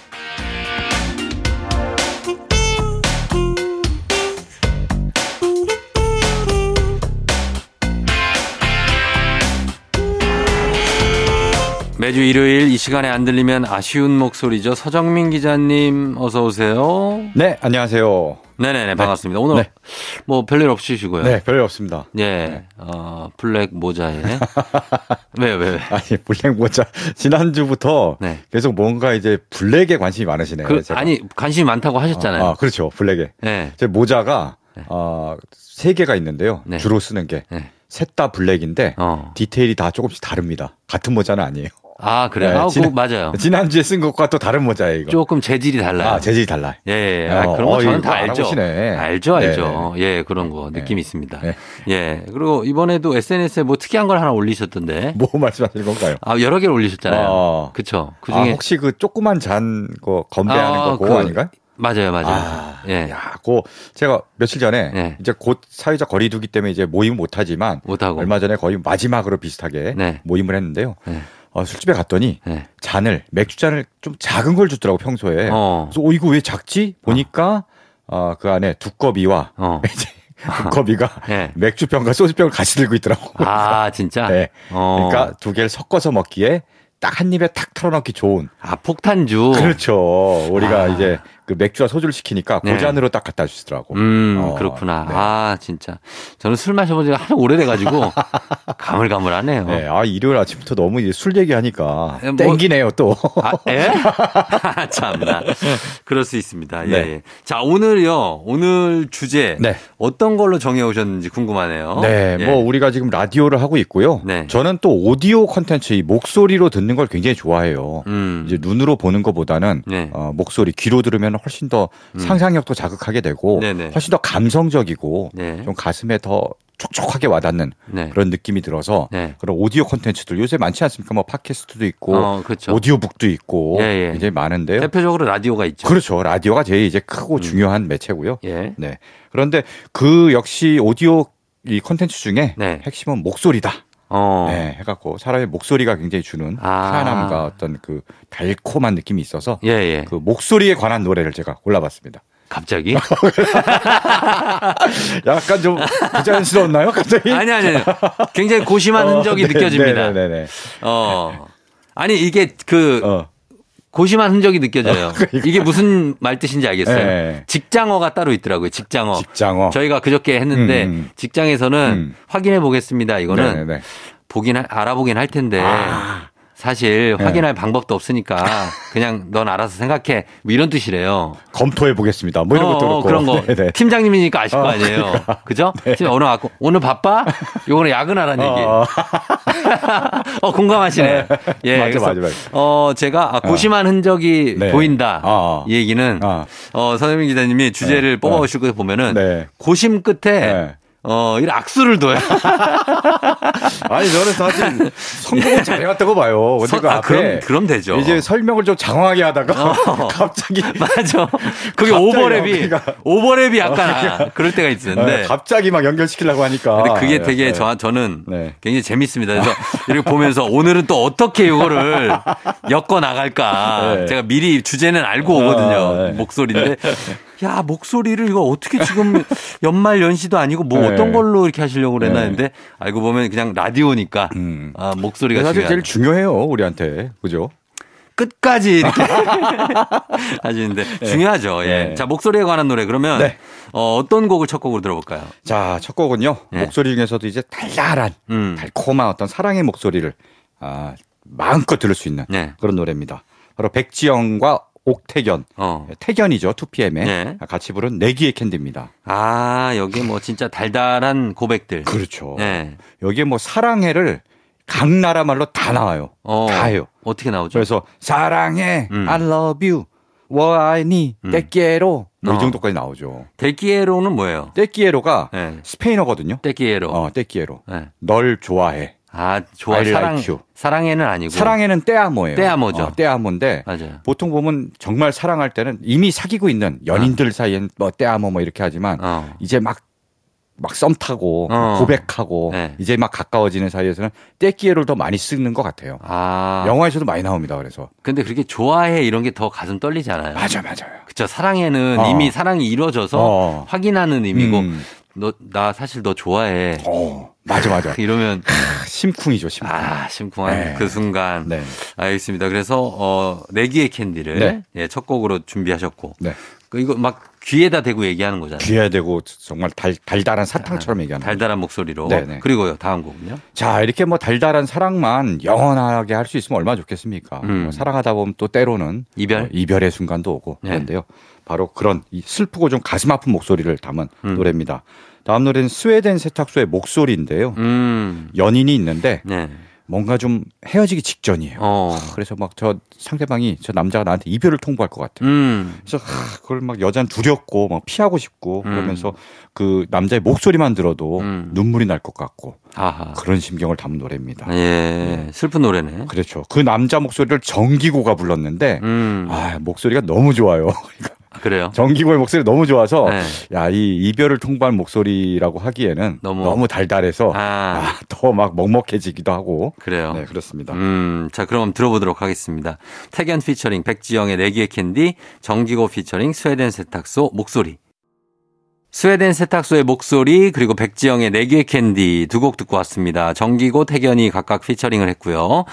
매주 일요일 이 시간에 안 들리면 아쉬운 목소리죠. 서정민 기자님 어서 오세요. 네, 안녕하세요. 네네네, 반갑습니다. 오늘 네. 뭐 별일 없으시고요. 네, 별일 없습니다. 예, 네. 어, black 모자에. 왜, 왜, 왜? 아니, black 모자. 지난 주부터 네. 계속 뭔가 이제 black에 관심이 많으시네요. 그, 아니, 관심이 많다고 하셨잖아요. 아, 아 그렇죠. black에. 네. 제 모자가, 네. 어, 세 개가 있는데요. 네. 주로 쓰는 게. 네. 셋다 black인데 어. 디테일이 다 조금씩 다릅니다. 같은 모자는 아니에요. 아, 그래요? 네, 아, 지난, 맞아요. 지난주에 쓴 것과 또 다른 모자예요, 이거. 조금 재질이 달라요. 아, 재질이 달라요. 예, 예. 아, 어, 그런 거 어, 저는 다 알죠. 알아보시네. 알죠, 알죠. 네, 네. 예, 그런 거 느낌 이 있습니다. 네. 예. 그리고 이번에도 SNS에 뭐 특이한 걸 하나 올리셨던데. 뭐 말씀하시는 건가요? 아, 여러 개를 올리셨잖아요. 어. 그쵸. 그 중에. 아, 혹시 그 조그만 잔 거 건배하는 아, 거 그거 그, 아닌가요? 맞아요, 맞아요. 아, 예. 야, 고 제가 며칠 전에 네. 이제 곧 사회적 거리두기 때문에 이제 모임 못 하지만 못하고 얼마 전에 거의 마지막으로 비슷하게 네. 모임을 했는데요. 네. 어, 술집에 갔더니 네. 잔을 맥주 잔을 좀 작은 걸 주더라고 평소에. 어. 그래서 어 이거 왜 작지? 보니까 어, 그 안에 두꺼비와 어. 이제 두꺼비가 네. 맥주병과 소주병을 같이 들고 있더라고. 아 진짜? 네. 어. 그러니까 두 개를 섞어서 먹기에 딱한 입에 탁 털어넣기 좋은. 아 폭탄주. 그렇죠. 우리가 아. 이제 그 맥주와 소주를 시키니까 네. 고잔으로 딱 갖다 주시더라고. 음, 어, 그렇구나. 네. 아, 진짜. 저는 술 마셔본 지가 아주 오래돼가지고 가물가물하네요. 네, 아, 일요일 아침부터 너무 이제 술 얘기하니까 뭐, 땡기네요, 또. 아, 예? 참나. 그럴 수 있습니다. 예, 네. 예. 자, 오늘요. 오늘 주제 네. 어떤 걸로 정해 오셨는지 궁금하네요. 네, 예. 뭐 우리가 지금 라디오를 하고 있고요. 네. 저는 또 오디오 컨텐츠, 이 목소리로 듣는 걸 굉장히 좋아해요. 음. 이제 눈으로 보는 것보다는 네. 어, 목소리, 귀로 들으면 훨씬 더 음. 상상력도 자극하게 되고 네네. 훨씬 더 감성적이고 네. 좀 가슴에 더 촉촉하게 와닿는 네. 그런 느낌이 들어서 네. 그런 오디오 콘텐츠들 요새 많지 않습니까? 뭐 팟캐스트도 있고 어, 그렇죠. 오디오북도 있고 예, 예. 이제 많은데요. 대표적으로 라디오가 있죠. 그렇죠. 라디오가 제일 이제 크고 음. 중요한 매체고요. 예. 네. 그런데 그 역시 오디오 이 콘텐츠 중에 네. 핵심은 목소리다. 어. 네, 해갖고 사람의 목소리가 굉장히 주는 아. 편함과 어떤 그 달콤한 느낌이 있어서 예, 예. 그 목소리에 관한 노래를 제가 골라봤습니다. 갑자기? 약간 좀 부자연스러웠나요? 갑자기? 아니 아니. 굉장히 고심한 어, 흔적이 네, 느껴집니다. 네, 네, 네. 어. 아니 이게 그 어. 고심한 흔적이 느껴져요. 어, 그러니까. 이게 무슨 말 뜻인지 알겠어요. 네. 직장어가 따로 있더라고요. 직장어. 직장어. 저희가 그저께 했는데 음. 음. 직장에서는 음. 확인해 보겠습니다. 이거는 네네네. 보긴 알아보긴 할 텐데 아. 사실 네. 확인할 방법도 없으니까 그냥 넌 알아서 생각해 뭐 이런 뜻이래요. 검토해 보겠습니다. 뭐 이런 어, 것도 그렇고. 그런 거 네네. 팀장님이니까 아실 어, 거 아니에요. 그러니까. 그죠? 네. 팀 오늘 왔고 오늘 바빠? 요거는 야근하라는 어. 얘기. 어 공감하시네. 네. 예, 맞아, 맞아, 맞아. 어 제가 아, 고심한 흔적이 네. 보인다. 어, 어. 이 얘기는 어, 서현민 기자님이 주제를 네. 뽑아 오실 거 보면은 네. 고심 끝에 어, 이 악수를 둬요. 아니, 저는 사실 성공을 잘해왔다고 봐요. 근데 그 아, 그럼, 그럼 되죠. 이제 설명을 좀 장황하게 하다가 어, 갑자기. 맞아. 그게 오버랩이, 그러니까. 오버랩이 약간 어, 그러니까. 그럴 때가 있었는데. 네, 갑자기 막 연결시키려고 하니까. 근데 그게 되게 네. 저, 저는 네. 굉장히 재밌습니다. 그래서 이렇게 보면서 오늘은 또 어떻게 이거를 엮어 나갈까. 네. 제가 미리 주제는 알고 오거든요. 아, 네. 목소리인데. 야, 목소리를 이거 어떻게 지금 연말 연시도 아니고 뭐 네. 어떤 걸로 이렇게 하시려고 그랬나 네. 했는데 알고 보면 그냥 라디오니까 음. 아, 목소리가 사실 제일 중요해요, 우리한테. 그죠? 끝까지 이렇게 하시는데 네. 중요하죠. 예. 네. 자, 목소리에 관한 노래 그러면 네. 어, 어떤 곡을 첫 곡으로 들어볼까요? 자, 첫 곡은요. 네. 목소리 중에서도 이제 달달한 음. 달콤한 어떤 사랑의 목소리를 아, 마음껏 들을 수 있는 네. 그런 노래입니다. 바로 백지영과 옥태견, 어. 태견이죠. 2PM의 네. 같이 부른 내기의 캔디입니다. 아, 여기 뭐 진짜 달달한 고백들. 그렇죠. 네. 여기에 뭐 사랑해를 각 나라 말로 다 나와요. 어. 다 해요. 어떻게 나오죠? 그래서 사랑해, 음. I love you, what I need, 음. 떼끼에로 뭐이 어. 정도까지 나오죠. 떼끼에로는 뭐예요? 떼끼에로가 네. 스페인어거든요. 떼끼에로. 어, 떼끼에로. 네. 널 좋아해. 아, 좋아. 사랑, like 사랑해는 아니고. 사랑해는 떼아모예요. 떼아모죠. 어, 떼아모인데. 맞아요. 보통 보면 정말 사랑할 때는 이미 사귀고 있는 연인들 어. 사이엔 뭐 떼아모 뭐 이렇게 하지만 어. 이제 막 막썸 타고 어. 고백하고 네. 이제 막 가까워지는 사이에서는 떼기회를 더 많이 쓰는 것 같아요. 아. 영화에서도 많이 나옵니다. 그래서. 근데 그렇게 좋아해 이런 게 더 가슴 떨리잖아요. 맞아, 맞아요. 그쵸. 사랑해는 어. 이미 사랑이 이루어져서 어. 확인하는 의미고 음. 너나 사실 너 좋아해. 어, 맞아 맞아. 이러면 심쿵이죠, 심쿵. 아, 심쿵한 네. 그 순간. 네. 알겠습니다. 그래서 어 내기의 캔디를 네. 예, 첫 곡으로 준비하셨고. 네. 그 이거 막 귀에다 대고 얘기하는 거잖아요. 귀에 대고 정말 달, 달달한 사탕처럼 아, 얘기하는 달달한 목소리로. 네네. 그리고요 다음 곡은요. 자 이렇게 뭐 달달한 사랑만 영원하게 할 수 있으면 얼마나 좋겠습니까? 음. 뭐 사랑하다 보면 또 때로는 이별 어, 이별의 순간도 오고 네. 그런데요. 바로 그런 슬프고 좀 가슴 아픈 목소리를 담은 음. 노래입니다. 다음 노래는 스웨덴 세탁소의 목소리인데요. 음. 연인이 있는데 네. 뭔가 좀 헤어지기 직전이에요. 어. 그래서 막 저 상대방이 저 남자가 나한테 이별을 통보할 것 같아요. 음. 그래서 하, 그걸 막 여자는 두렵고 막 피하고 싶고 음. 그러면서 그 남자의 목소리만 들어도 음. 눈물이 날 것 같고 아하. 그런 심경을 담은 노래입니다. 예, 네. 슬픈 노래네. 그렇죠. 그 남자 목소리를 정기고가 불렀는데 음. 아 목소리가 너무 좋아요. 그래요. 정기고의 목소리 너무 좋아서 네. 야이 이별을 통보한 목소리라고 하기에는 너무, 너무 달달해서 아. 아, 더막 먹먹해지기도 하고 그래요. 네 그렇습니다. 음, 자 그럼 들어보도록 하겠습니다. 태견 피처링 백지영의 내 귀에 캔디, 정기고 피처링 스웨덴 세탁소 목소리. 스웨덴 세탁소의 목소리 그리고 백지영의 내귀의 캔디 두 곡 듣고 왔습니다. 정기고 택연이 각각 피처링을 했고요.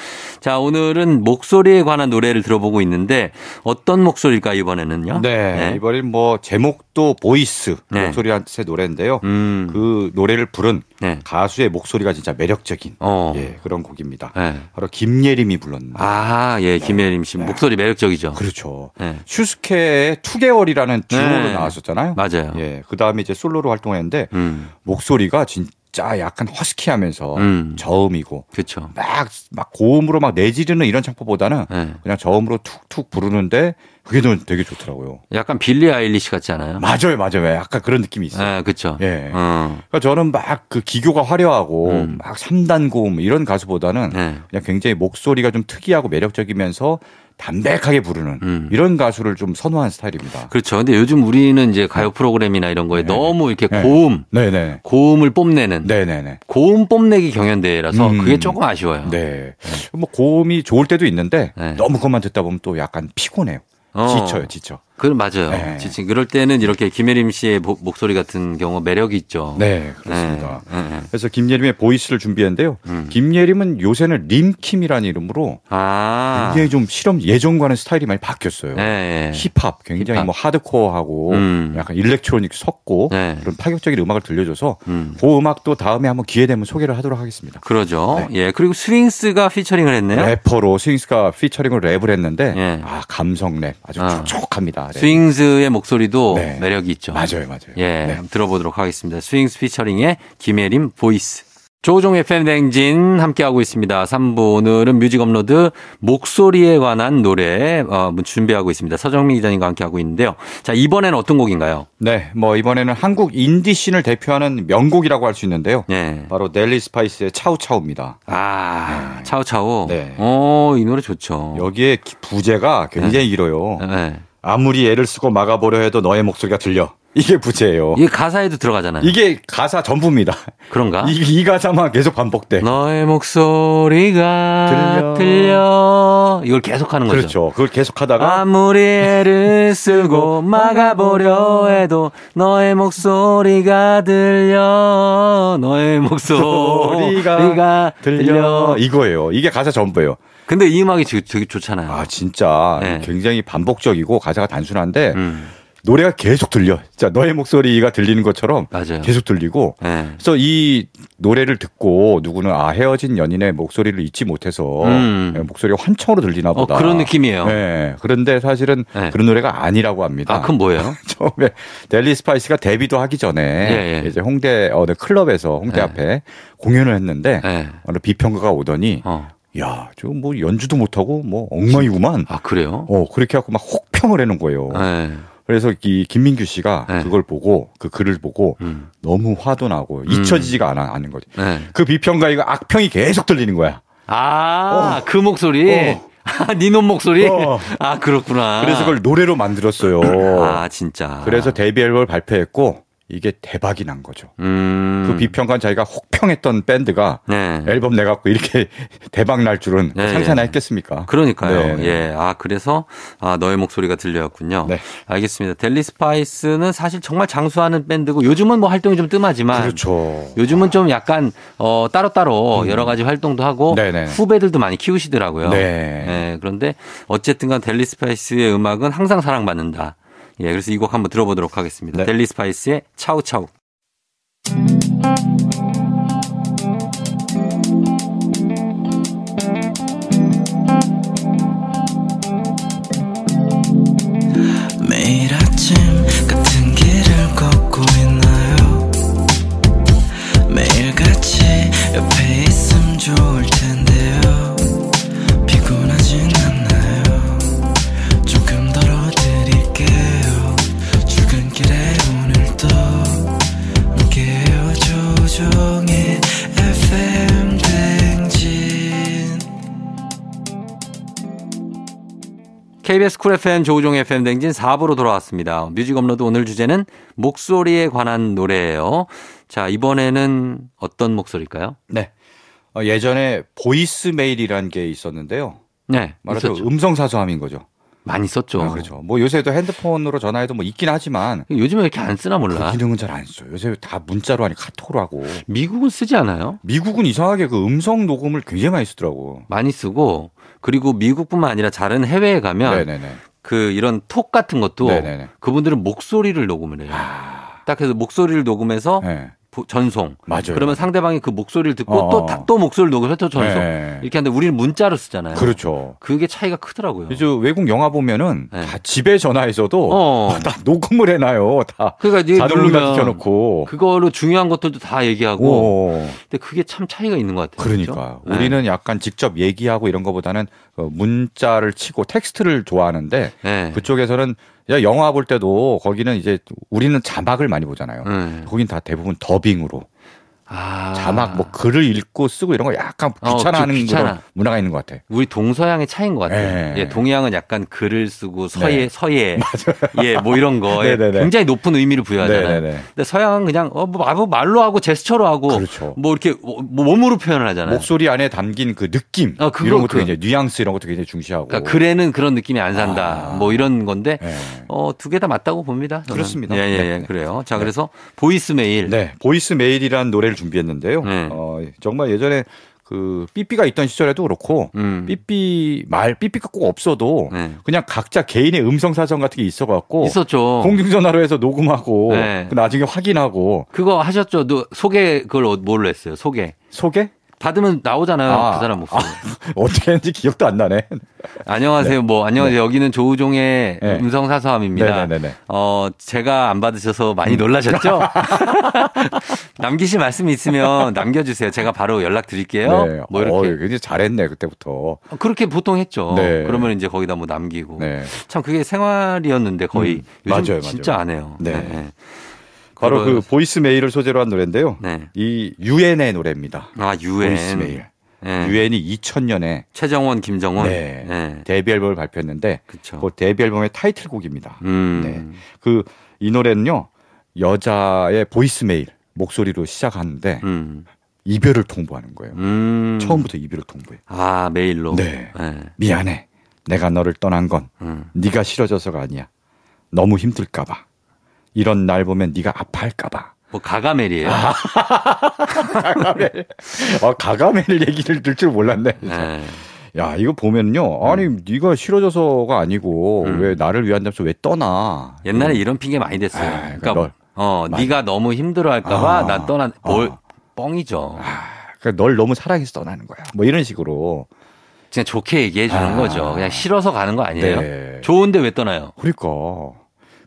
자 오늘은 목소리에 관한 노래를 들어보고 있는데 어떤 목소리일까 이번에는요? 네, 네. 이번엔 뭐 제목도 보이스 네. 목소리한테 노래인데요. 음. 그 노래를 부른 네. 가수의 목소리가 진짜 매력적인 어. 예, 그런 곡입니다. 네. 바로 김예림이 불렀는데. 아, 예, 김예림 씨 네. 목소리 매력적이죠. 그렇죠. 네. 슈스케의 투개월이라는 듀오로 나왔었잖아요. 맞아요. 예, 그다 음에 이제 솔로로 활동했는데 음. 목소리가 진짜 약간 허스키하면서 음. 저음이고 그쵸. 막, 막 고음으로 막 내지르는 이런 창법보다는 네. 그냥 저음으로 툭툭 부르는데 그게 되게 좋더라고요. 약간 빌리 아일리시 같지 않아요? 맞아요, 맞아요. 약간 그런 느낌이 있어요. 네, 그렇죠. 예. 어. 그러니까 저는 막 그 기교가 화려하고 음. 막 3단 고음 이런 가수보다는 네. 그냥 굉장히 목소리가 좀 특이하고 매력적이면서 담백하게 부르는 음. 이런 가수를 좀 선호하는 스타일입니다. 그렇죠. 근데 요즘 우리는 이제 가요 프로그램이나 이런 거에 네. 너무 이렇게 네. 고음, 네네. 고음을 뽐내는 네네네. 고음 뽐내기 경연대회라서 음. 그게 조금 아쉬워요. 네. 뭐 고음이 좋을 때도 있는데 네. 너무 그것만 듣다 보면 또 약간 피곤해요. 어. 지쳐요, 지쳐. 그 맞아요. 네. 지친 그럴 때는 이렇게 김예림 씨의 목소리 같은 경우 매력이 있죠. 네, 그렇습니다. 네. 네. 그래서 김예림의 보이스를 준비했는데요. 음. 김예림은 요새는 림킴이라는 이름으로 아. 굉장히 좀 실험 예전과는 스타일이 많이 바뀌었어요. 네. 힙합 굉장히 힙합. 뭐 하드코어하고 음. 약간 일렉트로닉 섞고 네. 그런 파격적인 음악을 들려줘서 음. 그 음악도 다음에 한번 기회 되면 소개를 하도록 하겠습니다. 그러죠. 네. 예. 그리고 스윙스가 피처링을 했네요. 래퍼로 스윙스가 피처링을 랩을 했는데 예. 아 감성 랩 아주 아. 촉촉합니다. 네. 스윙스의 목소리도 네. 매력이 있죠. 맞아요, 맞아요. 예, 네. 들어보도록 하겠습니다. 스윙스 피처링의 김예림 보이스. 조우종의 FM 대행진 함께하고 있습니다. 3부 오늘은 뮤직 업로드 목소리에 관한 노래 어, 준비하고 있습니다. 서정민 기자님과 함께하고 있는데요. 자 이번에는 어떤 곡인가요? 네, 뭐 이번에는 한국 인디 씬을 대표하는 명곡이라고 할 수 있는데요. 네. 바로 델리 스파이스의 차우차우입니다. 아 네. 차우차우. 네. 어이 노래 좋죠. 여기에 부제가 굉장히 네. 길어요. 네. 아무리 애를 쓰고 막아보려 해도 너의 목소리가 들려. 이게 부제예요. 이게 가사에도 들어가잖아요. 이게 가사 전부입니다. 그런가? 이, 이 가사만 계속 반복돼. 너의 목소리가 들려. 들려. 이걸 계속 하는 거죠. 그렇죠. 그걸 계속 하다가 아무리 애를 쓰고 막아보려 해도 너의 목소리가 들려. 너의 목소리가 들려. 들려. 이거예요. 이게 가사 전부예요. 근데 이 음악이 되게 좋잖아요. 아 진짜 네. 굉장히 반복적이고 가사가 단순한데 음. 노래가 계속 들려. 자, 너의 목소리가 들리는 것처럼 맞아요. 계속 들리고. 네. 그래서 이 노래를 듣고 누구는 아 헤어진 연인의 목소리를 잊지 못해서 음. 네, 목소리가 환청으로 들리나 어, 보다. 어, 그런 느낌이에요. 네. 그런데 사실은 네. 그런 노래가 아니라고 합니다. 아, 그럼 뭐예요? 처음에 델리 스파이스가 데뷔도 하기 전에 예, 예. 이제 홍대 어느 클럽에서 홍대 예. 앞에 공연을 했는데 예. 어느 비평가가 오더니 어. 야, 저 뭐 연주도 못하고 뭐 엉망이구만. 아, 그래요? 어, 그렇게 하고 막 혹평을 해놓은 거예요. 네. 그래서 이 김민규 씨가 네. 그걸 보고 그 글을 보고 음. 너무 화도 나고 음. 잊혀지지가 않아, 않는 거지. 네. 그 비평가 이거 악평이 계속 들리는 거야. 아, 어. 그 목소리. 어. 아, 니놈 목소리? 어. 아, 그렇구나. 그래서 그걸 노래로 만들었어요. 아, 진짜. 그래서 데뷔 앨범을 발표했고, 이게 대박이 난 거죠. 음. 그 비평관 자기가 혹평했던 밴드가 네. 앨범 내갖고 이렇게 대박 날 줄은 네. 상상나 했겠습니까? 그러니까요. 네. 예. 아, 그래서 아, 너의 목소리가 들려왔군요. 네. 알겠습니다. 델리 스파이스는 사실 정말 장수하는 밴드고 요즘은 뭐 활동이 좀 뜸하지만 그렇죠. 요즘은 좀 약간 어, 따로따로 음. 여러 가지 활동도 하고 네네. 후배들도 많이 키우시더라고요. 네. 예, 그런데 어쨌든 간 델리 스파이스의 음악은 항상 사랑받는다. 예, 그래서 이 곡 한번 들어보도록 하겠습니다. 네. 델리 스파이스의 차우차우. 매일 아침 같은 길을 걷고 있나요? 매일 같이 옆에 있음 좋을 텐 조종의 FM 댕진 KBS 쿨 FM 조우종의 FM 대행진 4부로 돌아왔습니다. 뮤직 업로드 오늘 주제는 목소리에 관한 노래예요. 자, 이번에는 어떤 목소리일까요? 네. 어, 예전에 보이스 메일이라는 게 있었는데요. 네. 말하자면 음성 사서함인 거죠. 많이 썼죠. 아, 그렇죠. 뭐 요새도 핸드폰으로 전화해도 뭐 있긴 하지만 요즘에 이렇게 안 쓰나 몰라. 그 기능은 잘 안 써요. 요새 다 문자로 아니 카톡으로 하고. 미국은 쓰지 않아요? 미국은 이상하게 그 음성 녹음을 굉장히 많이 쓰더라고. 많이 쓰고 그리고 미국뿐만 아니라 다른 해외에 가면 네네네. 그 이런 톡 같은 것도 네네네. 그분들은 목소리를 녹음을 해요. 아... 딱 해서 목소리를 녹음해서 네. 전송. 맞아요. 그러면 상대방이 그 목소리를 듣고 또또 어. 또 목소리를 녹음해서 또 전송. 네. 이렇게 하는데 우리는 문자로 쓰잖아요. 그렇죠. 그게 차이가 크더라고요. 그래서 외국 영화 보면은 네. 다 집에 전화해서도 어. 다 녹음을 해놔요. 다. 그러니까 자동으로 켜놓고 그거로 중요한 것들도 다 얘기하고. 오. 근데 그게 참 차이가 있는 것 같아요. 그러니까 그렇죠? 우리는 약간 직접 얘기하고 이런 것보다는 그 문자를 치고 텍스트를 좋아하는데 네. 그쪽에서는 영화 볼 때도 거기는 이제 우리는 자막을 많이 보잖아요. 음. 거긴 다 대부분 더빙으로 아. 자막 뭐 글을 읽고 쓰고 이런 거 약간 어, 귀찮아하는 어, 귀찮아. 문화가 있는 것 같아. 우리 동서양의 차이인 것 같아요. 네. 예, 동양은 약간 글을 쓰고 서예 네. 서예 예, 뭐 이런 거에 굉장히 높은 의미를 부여하잖아요. 네네네. 근데 서양은 그냥 어, 뭐, 뭐 말로 하고 제스처로 하고 그렇죠. 뭐 이렇게 뭐 몸으로 표현을 하잖아요. 목소리 안에 담긴 그 느낌 어, 그거, 이런 것도 그, 이제 뉘앙스 이런 것도 굉장히 중시하고. 그러니까 글에는 그런 느낌이 안 산다. 아. 뭐 이런 건데 네. 어, 두 개 다 맞다고 봅니다. 저는. 그렇습니다. 예, 예, 예. 네. 그래요. 자, 그래서 보이스 메일. 네. 보이스 메일이라는 노래를 준비했는데요. 네. 어, 정말 예전에 그 삐삐가 있던 시절에도 그렇고 음. 삐삐 말 삐삐가 꼭 없어도 네. 그냥 각자 개인의 음성 사서함 같은 게 있어갖고 있었죠. 공중전화로 해서 녹음하고 네. 그 나중에 확인하고 그거 하셨죠. 소개 그걸 뭘로 했어요? 소개. 소개? 받으면 나오잖아요. 아, 그 사람 목소리. 아, 어떻게 했는지 기억도 안 나네. 안녕하세요. 네. 뭐 안녕하세요. 네. 여기는 조우종의 네. 음성 사서함입니다. 네네네. 어 제가 안 받으셔서 많이 음. 놀라셨죠? 남기실 말씀이 있으면 남겨주세요. 제가 바로 연락 드릴게요. 네. 뭐 이렇게. 어, 굉장히 잘했네 그때부터. 어, 그렇게 보통 했죠. 네. 그러면 이제 거기다 뭐 남기고. 네. 참 그게 생활이었는데 거의 음. 요즘 맞아요, 진짜 맞아요. 안 해요. 네. 네. 바로 그 보이스 메일을 소재로 한 노래인데요. 네. 이 유엔의 노래입니다. 아 유엔. 보이스 메일. 네. 유엔이 2000년에 최정원, 김정훈 네. 네. 데뷔 앨범을 발표했는데 그쵸. 그 데뷔 앨범의 타이틀곡입니다. 음. 네. 그 이 노래는요 여자의 보이스 메일 목소리로 시작하는데 음. 이별을 통보하는 거예요. 음. 처음부터 이별을 통보해. 아 메일로. 네. 네. 미안해. 내가 너를 떠난 건 음. 네가 싫어져서가 아니야. 너무 힘들까봐. 이런 날 보면 네가 아파할까봐. 뭐 가가멜이에요. 아, 가가멜. 아, 가가멜 얘기를 들 줄 몰랐네. 네. 야 이거 보면요 아니 음. 네가 싫어져서가 아니고 음. 왜 나를 위한다면서 왜 떠나 옛날에 음. 이런 핑계 많이 됐어요 아, 그러니까 널, 어 맞아. 네가 너무 힘들어 할까봐 아, 나 떠난 뭘 어. 뻥이죠 아, 그러니까 널 너무 사랑해서 떠나는 거야 뭐 이런 식으로 그냥 좋게 얘기해 주는 아. 거죠 그냥 싫어서 가는 거 아니에요 네. 좋은데 왜 떠나요 그러니까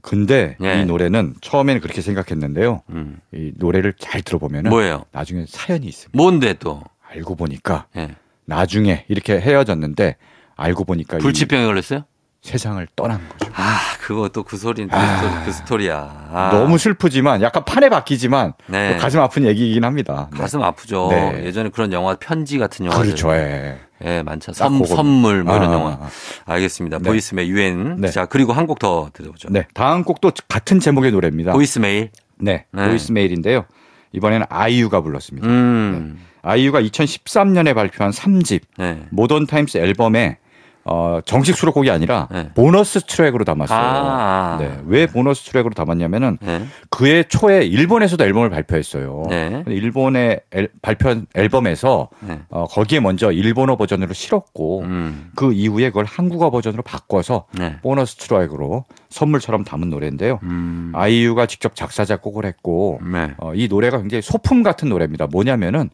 근데 예. 이 노래는 처음에는 그렇게 생각했는데요. 음. 이 노래를 잘 들어보면 뭐예요? 나중에 사연이 있습니다. 뭔데 또? 알고 보니까 예. 나중에 이렇게 헤어졌는데 알고 보니까 불치병에 걸렸어요? 세상을 떠난 거죠. 아, 그거 또 그 소리는 그, 아, 스토리, 그 스토리야. 아. 너무 슬프지만 약간 판에 박히지만 네. 가슴 아픈 얘기이긴 합니다. 네. 가슴 아프죠. 네. 예전에 그런 영화 편지 같은 영화 그렇죠. 예. 예, 많죠. 선, 선물 뭐 이런 아, 영화. 알겠습니다. 네. 보이스메일 유엔. 네. 자, 그리고 한 곡 더 들어보죠. 네. 다음 곡도 같은 제목의 노래입니다. 보이스메일. 네. 네. Voice Mail인데요. 이번에는 아이유가 불렀습니다. 음. 네. 아이유가 2013년에 발표한 3집 Modern Times 앨범에 어, 정식 수록곡이 아니라 네. 보너스 트랙으로 담았어요. 아~ 네. 왜 보너스 트랙으로 담았냐면은 네. 그해 초에 일본에서도 앨범을 발표했어요. 네. 일본의 앨, 발표한 앨범에서 네. 어, 거기에 먼저 일본어 버전으로 실었고 음. 그 이후에 그걸 한국어 버전으로 바꿔서 네. 보너스 트랙으로 선물처럼 담은 노래인데요. 음. 아이유가 직접 작사 작곡을 했고 네. 어, 이 노래가 굉장히 소품 같은 노래입니다. 뭐냐면은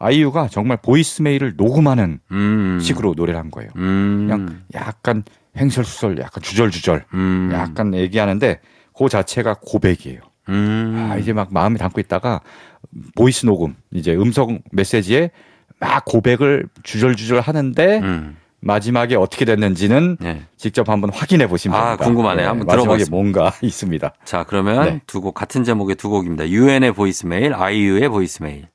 아이유가 정말 voice mail을 녹음하는 음. 식으로 노래를 한 거예요. 음. 그냥 약간 횡설수설, 약간 주절주절, 음. 약간 얘기하는데 그 자체가 고백이에요. 음. 아, 이제 막 마음에 담고 있다가 voice 녹음, 이제 음성 메시지에 막 고백을 주절주절 하는데 음. 마지막에 어떻게 됐는지는 네. 직접 한번 확인해 보시면 아, 됩니다. 아, 궁금하네요. 네, 한번 들어보겠 뭔가 있습니다. 자, 그러면 네. 두곡 같은 제목의 두 곡입니다. 유엔의 Voice Mail, 아이유의 Voice Mail.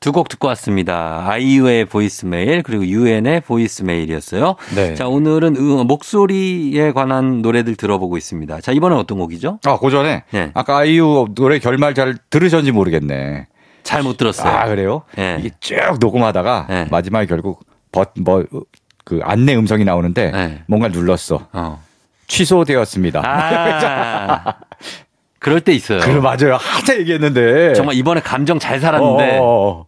두 곡 듣고 왔습니다. 아이유의 보이스메일 그리고 유엔의 보이스메일이었어요. 네. 자 오늘은 목소리에 관한 노래들 들어보고 있습니다. 자 이번엔 어떤 곡이죠? 아그 전에 네. 아까 아이유 노래 결말 잘 들으셨는지 모르겠네. 잘 못 들었어요. 아 그래요? 네. 이게 쭉 녹음하다가 네. 마지막에 결국 뭐그 안내 음성이 나오는데 네. 뭔가 눌렀어. 어. 취소되었습니다. 아~ 그럴 때 있어요. 그래 맞아요. 하자 얘기했는데 정말 이번에 감정 잘 살았는데 띡 어, 어, 어.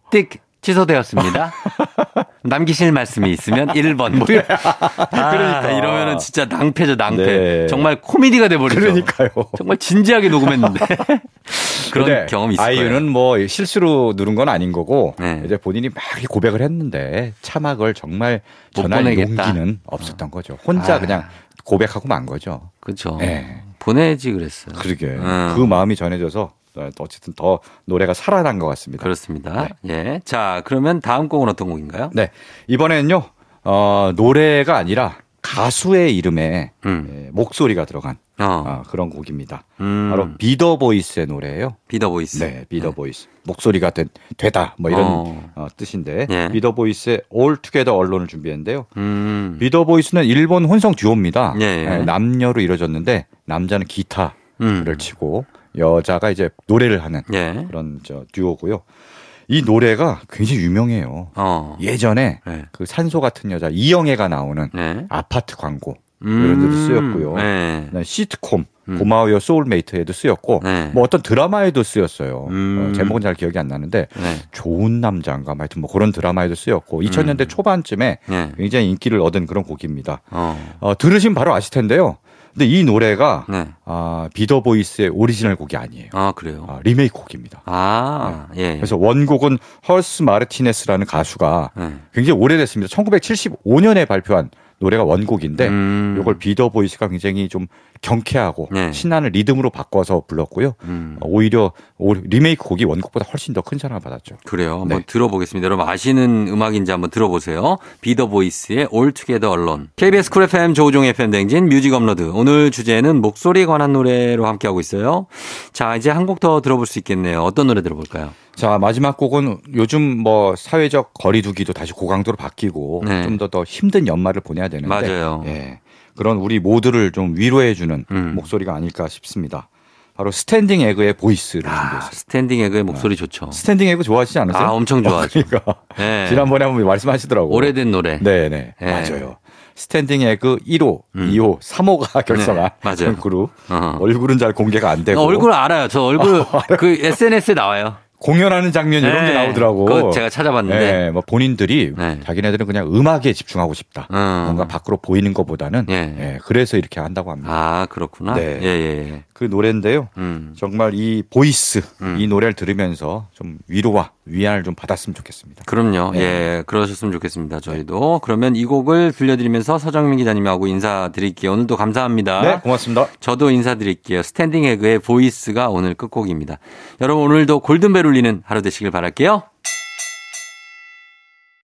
취소되었습니다. 남기실 말씀이 있으면 1번. 뭐. 아, 그러니까 이러면은 진짜 낭패죠, 낭패. 네. 정말 코미디가 돼 버리죠. 그러니까요. 정말 진지하게 녹음했는데. 그런 경험이 있어요. 아이유는 뭐 실수로 누른 건 아닌 거고 네. 이제 본인이 막 고백을 했는데 차막을 정말 전할 용기는 없었던 거죠. 혼자 아. 그냥 고백하고 만 거죠. 그렇죠. 네. 보내지 그랬어요. 그러게. 음. 그 마음이 전해져서 어쨌든 더 노래가 살아난 것 같습니다. 그렇습니다. 네. 예. 자, 그러면 다음 곡은 어떤 곡인가요? 네. 이번에는요, 어, 노래가 아니라 가수의 이름에 음. 예, 목소리가 들어간 어. 어, 그런 곡입니다. 음. 바로 비더 보이스의 노래예요. 비더 보이스. 네, 비더 네. 보이스. 목소리가 되, 되다 뭐 이런 어. 어, 뜻인데 예. Be The Voice의 Altogether Alone을 준비했는데요. 음. Be The Voice는 일본 혼성 듀오입니다. 예, 예. 네, 남녀로 이루어졌는데 남자는 기타를 음. 치고 여자가 이제 노래를 하는 예. 그런 저 듀오고요. 이 노래가 굉장히 유명해요. 어. 예전에 네. 그 산소 같은 여자 이영애가 나오는 네. 아파트 광고 음. 이런 데도 쓰였고요. 네. 시트콤 음. 고마워요 소울메이트에도 쓰였고 네. 뭐 어떤 드라마에도 쓰였어요. 음. 어, 제목은 잘 기억이 안 나는데 네. 좋은 남자인가 뭐 하여튼 뭐 그런 드라마에도 쓰였고 2000년대 음. 초반쯤에 네. 굉장히 인기를 얻은 그런 곡입니다. 어. 어, 들으시면 바로 아실 텐데요. 근데 이 노래가 네. 아, Be The Voice의 오리지널 곡이 아니에요. 아 그래요? 아, 리메이크 곡입니다. 아 네. 예. 그래서 원곡은 헐스 마르티네스라는 가수가 네. 굉장히 오래됐습니다. 1975년에 발표한 노래가 원곡인데 음. 이걸 Be The Voice가 굉장히 좀 경쾌하고 네. 신나는 리듬으로 바꿔서 불렀고요. 음. 오히려 리메이크 곡이 원곡보다 훨씬 더 큰 사랑을 받았죠. 그래요. 한번 네. 들어보겠습니다. 여러분 아시는 음악인지 한번 들어보세요. Be The Voice의 Altogether Alone. KBS 쿨 FM 조우종 FM 대행진 Music Upload. 오늘 주제는 목소리에 관한 노래로 함께하고 있어요. 자 이제 한 곡 더 들어볼 수 있겠네요. 어떤 노래 들어볼까요? 자, 마지막 곡은 요즘 뭐 사회적 거리두기도 다시 고강도로 바뀌고 네. 좀더 더 힘든 연말을 보내야 되는데 맞아요. 예. 그런 우리 모두를 좀 위로해주는 음. 목소리가 아닐까 싶습니다. 바로 스탠딩 에그의 Voice를 아, 준비했어요. 스탠딩 에그의 목소리 네. 좋죠. 스탠딩 에그 좋아하시지 않으세요? 아, 엄청 좋아하죠. 어, 그러니까 네. 지난번에 한번 말씀하시더라고요. 오래된 노래. 네네. 네. 네. 맞아요. 스탠딩 에그 1호, 음. 2호, 3호가 결성한 네, 맞아요. 그룹. 어 얼굴은 잘 공개가 안 되고. 어, 얼굴 알아요. 저 얼굴 그 SNS에 나와요. 공연하는 장면 이런 네. 게 나오더라고. 제가 찾아봤는데. 네, 뭐 본인들이 네. 자기네들은 그냥 음악에 집중하고 싶다. 음. 뭔가 밖으로 보이는 것보다는. 예. 네, 그래서 이렇게 한다고 합니다. 아 그렇구나. 네. 예, 예, 예. 그 노래인데요. 음. 정말 이 Voice 음. 이 노래를 들으면서 좀 위로와 위안을 좀 받았으면 좋겠습니다. 그럼요. 네. 예, 그러셨으면 좋겠습니다. 저희도 그러면 이 곡을 들려드리면서 서정민 기자님하고 인사드릴게요. 오늘도 감사합니다. 네, 고맙습니다. 저도 인사드릴게요. 스탠딩 에그의 Voice가 오늘 끝곡입니다. 여러분 오늘도 골든벨 울리는 하루 되시길 바랄게요.